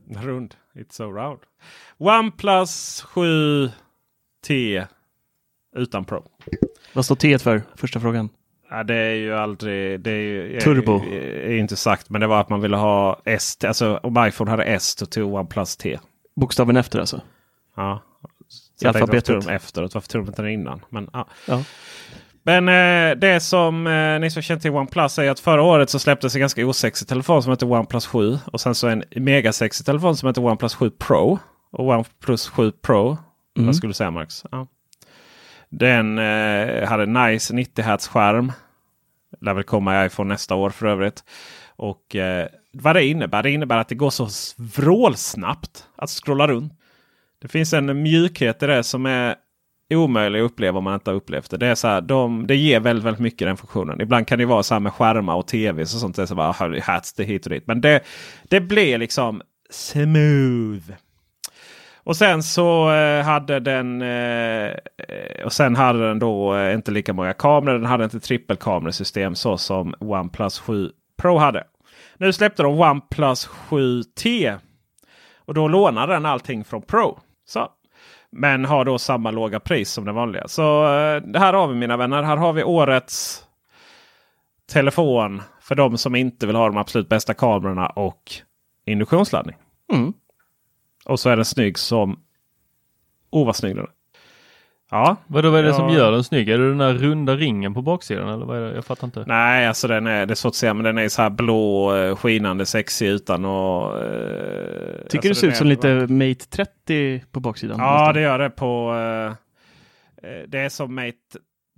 Speaker 1: Rund. It's so round. OnePlus 7T utan Pro.
Speaker 3: Vad står T för? Första frågan.
Speaker 1: Ja, det är ju aldrig... Det är ju,
Speaker 3: Turbo.
Speaker 1: Är, är inte sagt, men det var att man ville ha S. Alltså om iPhone hade S så tog OnePlus T.
Speaker 3: Bokstaven efter alltså?
Speaker 1: Ja.
Speaker 3: Så I alfabetet?
Speaker 1: Varför efteråt? Varför tog de inte den innan? Men, ja. ja. Men eh, det som eh, ni som känner till OnePlus är att förra året så släpptes en ganska osexig telefon som heter OnePlus 7. Och sen så en megasexig telefon som heter OnePlus 7 Pro. Och OnePlus 7 Pro. Mm. Vad skulle du säga Max? Ja. Den eh, hade nice 90 Hz skärm. Lär väl komma i iPhone nästa år för övrigt. Och eh, vad det innebär? Det innebär att det går så vrålsnabbt att scrolla runt. Det finns en mjukhet i det som är omöjlig att uppleva om man inte har upplevt det. Det, är så här, de, det ger väldigt, väldigt mycket den funktionen. Ibland kan det vara så här med skärmar och tv och sånt. Det är så bara, hats det hit och dit. Men det, det blir liksom smooth. Och sen så eh, hade den eh, och sen hade den då eh, inte lika många kameror. Den hade inte trippelkamerasystem så som OnePlus 7 Pro hade. Nu släppte de OnePlus 7T. Och då lånade den allting från Pro. Så. Men har då samma låga pris som den vanliga. Så det här har vi mina vänner. Här har vi årets telefon för de som inte vill ha de absolut bästa kamerorna och induktionsladdning. Mm. Och så är den snygg som... Oh vad snygg den är.
Speaker 2: Ja. Vad är det ja. som gör den snygg? Är det den där runda ringen på baksidan? Eller vad är det? Jag fattar inte.
Speaker 1: Nej, alltså den är, det är svårt att säga, men den är så här blå, eh, skinande, sexig utan och... Eh,
Speaker 3: Tycker alltså det ser ut som lite Mate 30 på baksidan?
Speaker 1: Ja, nästan. det gör det på... Eh, eh, det är som Mate,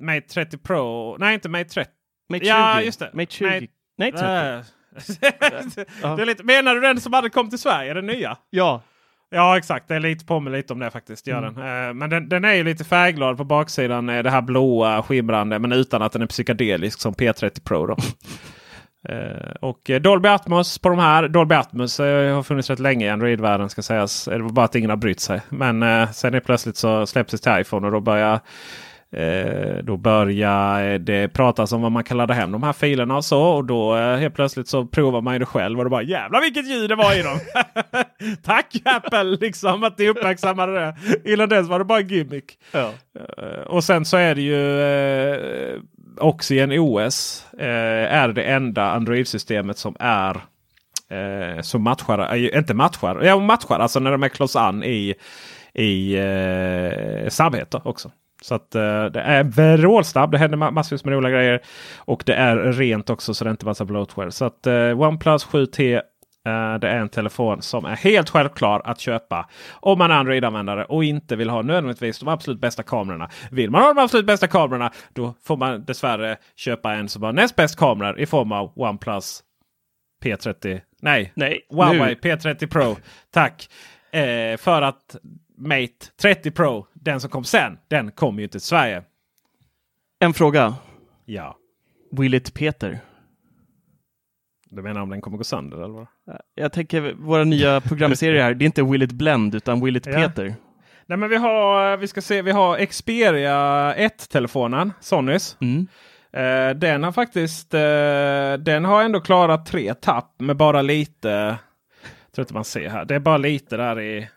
Speaker 1: Mate 30 Pro. Nej, inte Mate 30.
Speaker 3: Mate 20.
Speaker 1: Ja, just det.
Speaker 3: Mate 20. Mate, Nej, 30.
Speaker 1: det är lite, menar du den som hade kommit till Sverige? Den nya?
Speaker 3: Ja.
Speaker 1: Ja exakt, det är lite på mig lite om det faktiskt. Gör mm. den. Eh, men den, den, är ju lite färgglad på baksidan. Det här blåa skimrande men utan att den är psykedelisk som P30 Pro. Då. Eh, och Dolby Atmos på de här. Dolby Atmos eh, har funnits rätt länge i Android-världen ska sägas. Det var bara att ingen har brytt sig. Men eh, sen är plötsligt så släpps det till iPhone och då börjar Eh, då börjar det pratas om vad man kan ladda hem de här filerna och så. Och då eh, helt plötsligt så provar man det själv och det bara jävlar vilket ljud det var i dem. Tack Apple liksom att ni uppmärksammade det. Innan dess var det bara gimmick. Ja. Eh, och sen så är det ju eh, Oxygen OS eh, är det enda Android-systemet som är eh, som matchar, äh, inte matchar, ja matchar alltså när de är close an i, i eh, också. Så att uh, det är vrålsnabb. Det händer massvis med roliga grejer. Och det är rent också så det är inte massa bloatware. Så att uh, OnePlus 7T uh, det är en telefon som är helt självklar att köpa om man är Android-användare och inte vill ha nödvändigtvis de absolut bästa kamerorna. Vill man ha de absolut bästa kamerorna då får man dessvärre köpa en som har näst bäst kameror i form av OnePlus P30. Nej,
Speaker 3: Nej
Speaker 1: Huawei P30 Pro. Tack! Eh, för att Mate 30 Pro, den som kom sen, den kom ju inte till Sverige.
Speaker 3: En fråga.
Speaker 1: Ja.
Speaker 3: Will it Peter?
Speaker 1: Du menar om den kommer gå sönder eller? Vad?
Speaker 3: Jag tänker våra nya programserier här. Det är inte Will it Blend utan Will it ja. Peter.
Speaker 1: Nej men vi har, vi ska se, vi har Xperia 1-telefonen, Sonys. Mm. Uh, den har faktiskt, uh, den har ändå klarat tre tapp med bara lite. Jag tror inte man ser här. Det är bara lite där i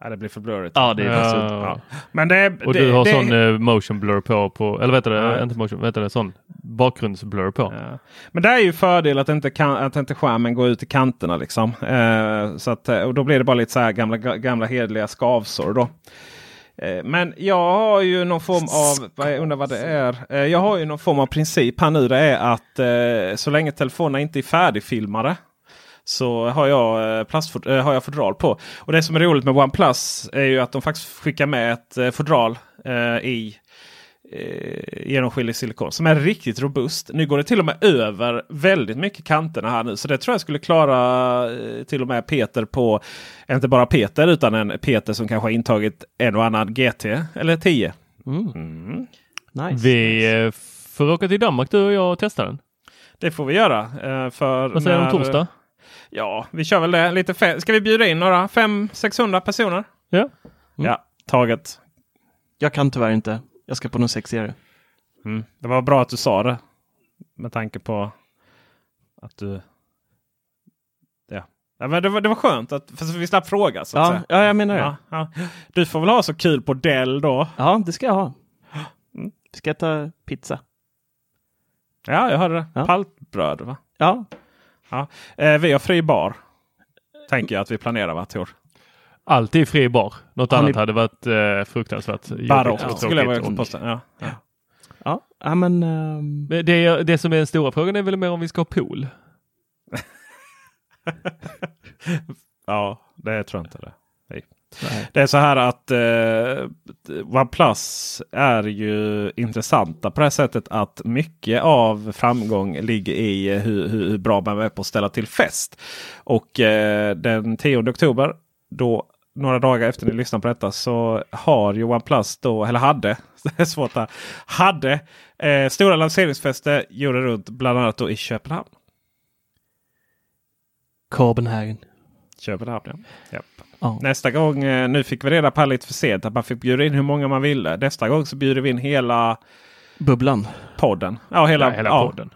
Speaker 1: Ja, det blir för blurrigt.
Speaker 3: Ja, det är ja. ja.
Speaker 1: Men det,
Speaker 2: Och
Speaker 1: det,
Speaker 2: du har
Speaker 1: det,
Speaker 2: sån uh, motion blur på, på eller vet du, ja. inte motion, vet du, sån bakgrundsblur på. Ja.
Speaker 1: Men det är ju fördel att inte, kan, att inte skärmen går ut i kanterna liksom. Uh, så att, och då blir det bara lite så här gamla, gamla hedliga skavsår då. Uh, men jag har ju någon form av, jag undrar vad det är. Jag har ju någon form av princip här nu. Det är att så länge telefonerna inte är färdigfilmade så har jag, eh, plastfod äh, har jag fodral på. Och det som är roligt med OnePlus är ju att de faktiskt skickar med ett äh, fodral i eh, genomskinlig silikon som är riktigt robust. Nu går det till och med över väldigt mycket kanterna här nu. Så det tror jag skulle klara eh, till och med Peter på, inte bara Peter utan en Peter som kanske har intagit en och annan GT eller 10. Mm.
Speaker 2: Mm. Nice, vi nice. får åka till Danmark du och jag och testa den.
Speaker 1: Det får vi göra. För
Speaker 2: Vad säger du om torsdag?
Speaker 1: Ja, vi kör väl det. Lite Ska vi bjuda in några 500-600 personer?
Speaker 2: Ja. Mm.
Speaker 1: Ja, taget.
Speaker 3: Jag kan tyvärr inte. Jag ska på något sexigare.
Speaker 1: Mm. Det var bra att du sa det. Med tanke på att du... Ja. ja men det, var, det var skönt att för vi slapp fråga. Så
Speaker 3: ja, ja, jag menar det. Ja,
Speaker 1: ja. Du får väl ha så kul på Dell då?
Speaker 3: Ja, det ska jag ha. Mm. Ska jag ta pizza?
Speaker 1: Ja, jag hörde det. Ja. Paltbröd va?
Speaker 3: Ja.
Speaker 1: Ja. Eh, vi har fri bar. Tänker jag att vi planerar va Tor?
Speaker 2: Alltid fri bar. Något har annat ni... hade varit eh, fruktansvärt
Speaker 1: Barockt ja. skulle jag vilja påstå. Ja. Ja.
Speaker 3: Ja. ja, men... Um...
Speaker 2: Det, det som är den stora frågan är väl mer om vi ska ha pool?
Speaker 1: ja, det tror jag inte det. Det är så här att eh, OnePlus är ju intressanta på det sättet att mycket av framgång ligger i hur, hur bra man är på att ställa till fest. Och eh, den 10 oktober, då några dagar efter ni lyssnar på detta så har ju OnePlus då, eller hade, det är svårt här, hade eh, stora lanseringsfester gjorde runt bland annat då i Köpenhamn.
Speaker 3: Copenhagen.
Speaker 1: Köpenhamn ja. Ja. Nästa gång, eh, nu fick vi reda på lite för sent att man fick bjuda in hur många man ville. Nästa gång så bjuder vi in hela
Speaker 3: Bubblan.
Speaker 1: Podden. Ja, hela,
Speaker 2: ja, hela ja. podden.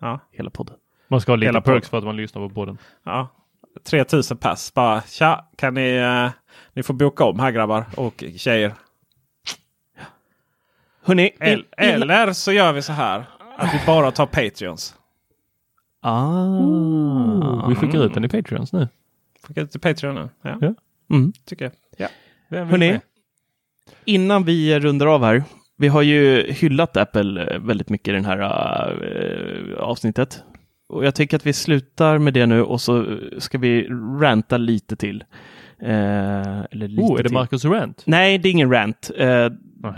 Speaker 3: Ja. Hela podden.
Speaker 2: Man ska ha lite perks för att man lyssnar på podden.
Speaker 1: Ja. 3000 pass. Bara tja, kan ni, uh, ni får boka om här grabbar och tjejer.
Speaker 3: Hörrni,
Speaker 1: El eller så gör vi så här. Att vi bara tar Patreons.
Speaker 2: Ah, vi skickar ut den i Patreons nu.
Speaker 1: Skicka till Patreon. Ja. ja. Mm. Tycker jag.
Speaker 3: Ja. Hörrni, innan vi rundar av här. Vi har ju hyllat Apple eh, väldigt mycket i det här uh, avsnittet. Och jag tänker att vi slutar med det nu och så ska vi ranta lite till. Uh,
Speaker 2: eller lite oh, är det Marcus Rant?
Speaker 3: Nej, det är ingen rant. Uh,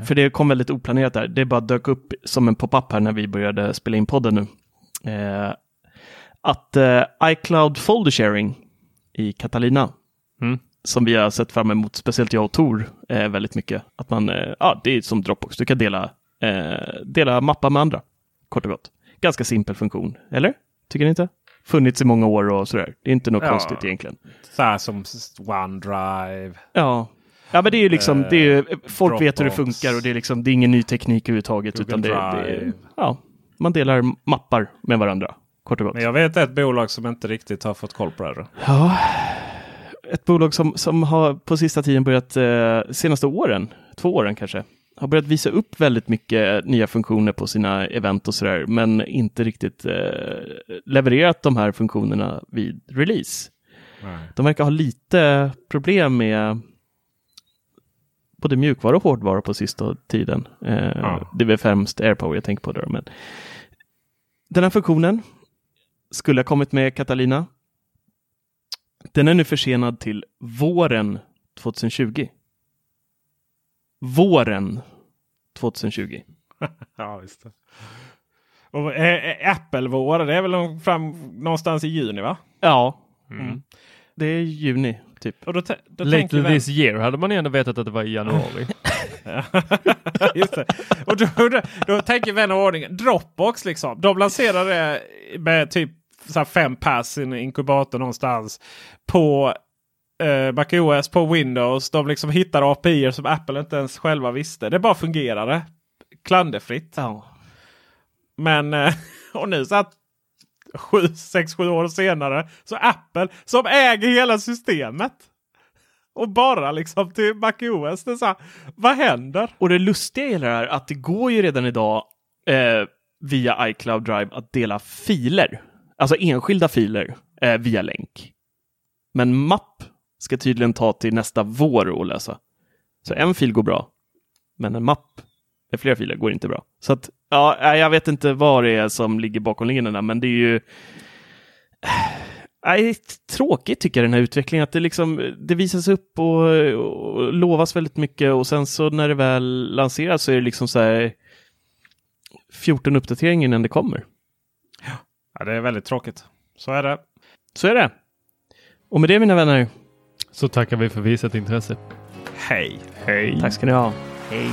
Speaker 3: För det kom väldigt oplanerat där. Det bara dök upp som en pop-up här när vi började spela in podden nu. att iCloud Folder Sharing i Catalina. Mm. Som vi har sett fram emot, speciellt jag och Tor, eh, väldigt mycket. Att man, eh, ja, det är som Dropbox, du kan dela, eh, dela mappar med andra. Kort och gott. Ganska simpel funktion, eller? Tycker ni inte? Funnits i många år och sådär. Det är inte något ja, konstigt egentligen.
Speaker 1: Så här som OneDrive.
Speaker 3: Ja. Ja men det är ju liksom, det är ju, folk Dropbox, vet hur det funkar och det är liksom, det är ingen ny teknik överhuvudtaget. Google utan det, det är, ja, man delar mappar med varandra. Kort och gott.
Speaker 1: Men jag vet ett bolag som inte riktigt har fått koll på det.
Speaker 3: Ja, ett bolag som, som har på sista tiden börjat, eh, senaste åren, två åren kanske, har börjat visa upp väldigt mycket nya funktioner på sina event och sådär, men inte riktigt eh, levererat de här funktionerna vid release. Nej. De verkar ha lite problem med både mjukvara och hårdvara på sista tiden. Eh, ja. Det är väl främst AirPower jag tänker på. Där, men den här funktionen skulle ha kommit med Catalina. Den är nu försenad till våren 2020. Våren 2020.
Speaker 1: ja, visst. Och Apple-vår, det är väl fram någonstans i juni va?
Speaker 3: Ja, mm. det är juni typ.
Speaker 2: Och då, då Later this year hade man ändå vetat att det var i januari.
Speaker 1: Just det. Och då, då, då tänker vän av ordning Dropbox liksom. De lanserade det med typ så fem pass i en inkubator någonstans. På eh, MacOS, på Windows. De liksom hittar API som Apple inte ens själva visste. Det bara fungerade. Klanderfritt.
Speaker 3: Ja.
Speaker 1: Men eh, och nu så att 6-7 år senare så Apple som äger hela systemet. Och bara liksom till MacOS. Det så här, vad händer?
Speaker 3: Och det lustiga i det här att det går ju redan idag eh, via iCloud Drive att dela filer. Alltså enskilda filer eh, via länk. Men mapp ska tydligen ta till nästa vår och lösa. Så en fil går bra. Men en mapp med flera filer går inte bra. Så att, ja, jag vet inte vad det är som ligger bakom linjerna, men det är ju Nej, tråkigt tycker jag den här utvecklingen, att det liksom det visas upp och, och lovas väldigt mycket och sen så när det väl lanseras så är det liksom så här 14 uppdateringar innan det kommer.
Speaker 1: Ja, det är väldigt tråkigt. Så är det.
Speaker 3: Så är det. Och med det mina vänner.
Speaker 2: Så tackar vi för visat intresse.
Speaker 1: Hej.
Speaker 3: Hej. Tack ska ni ha. Hej.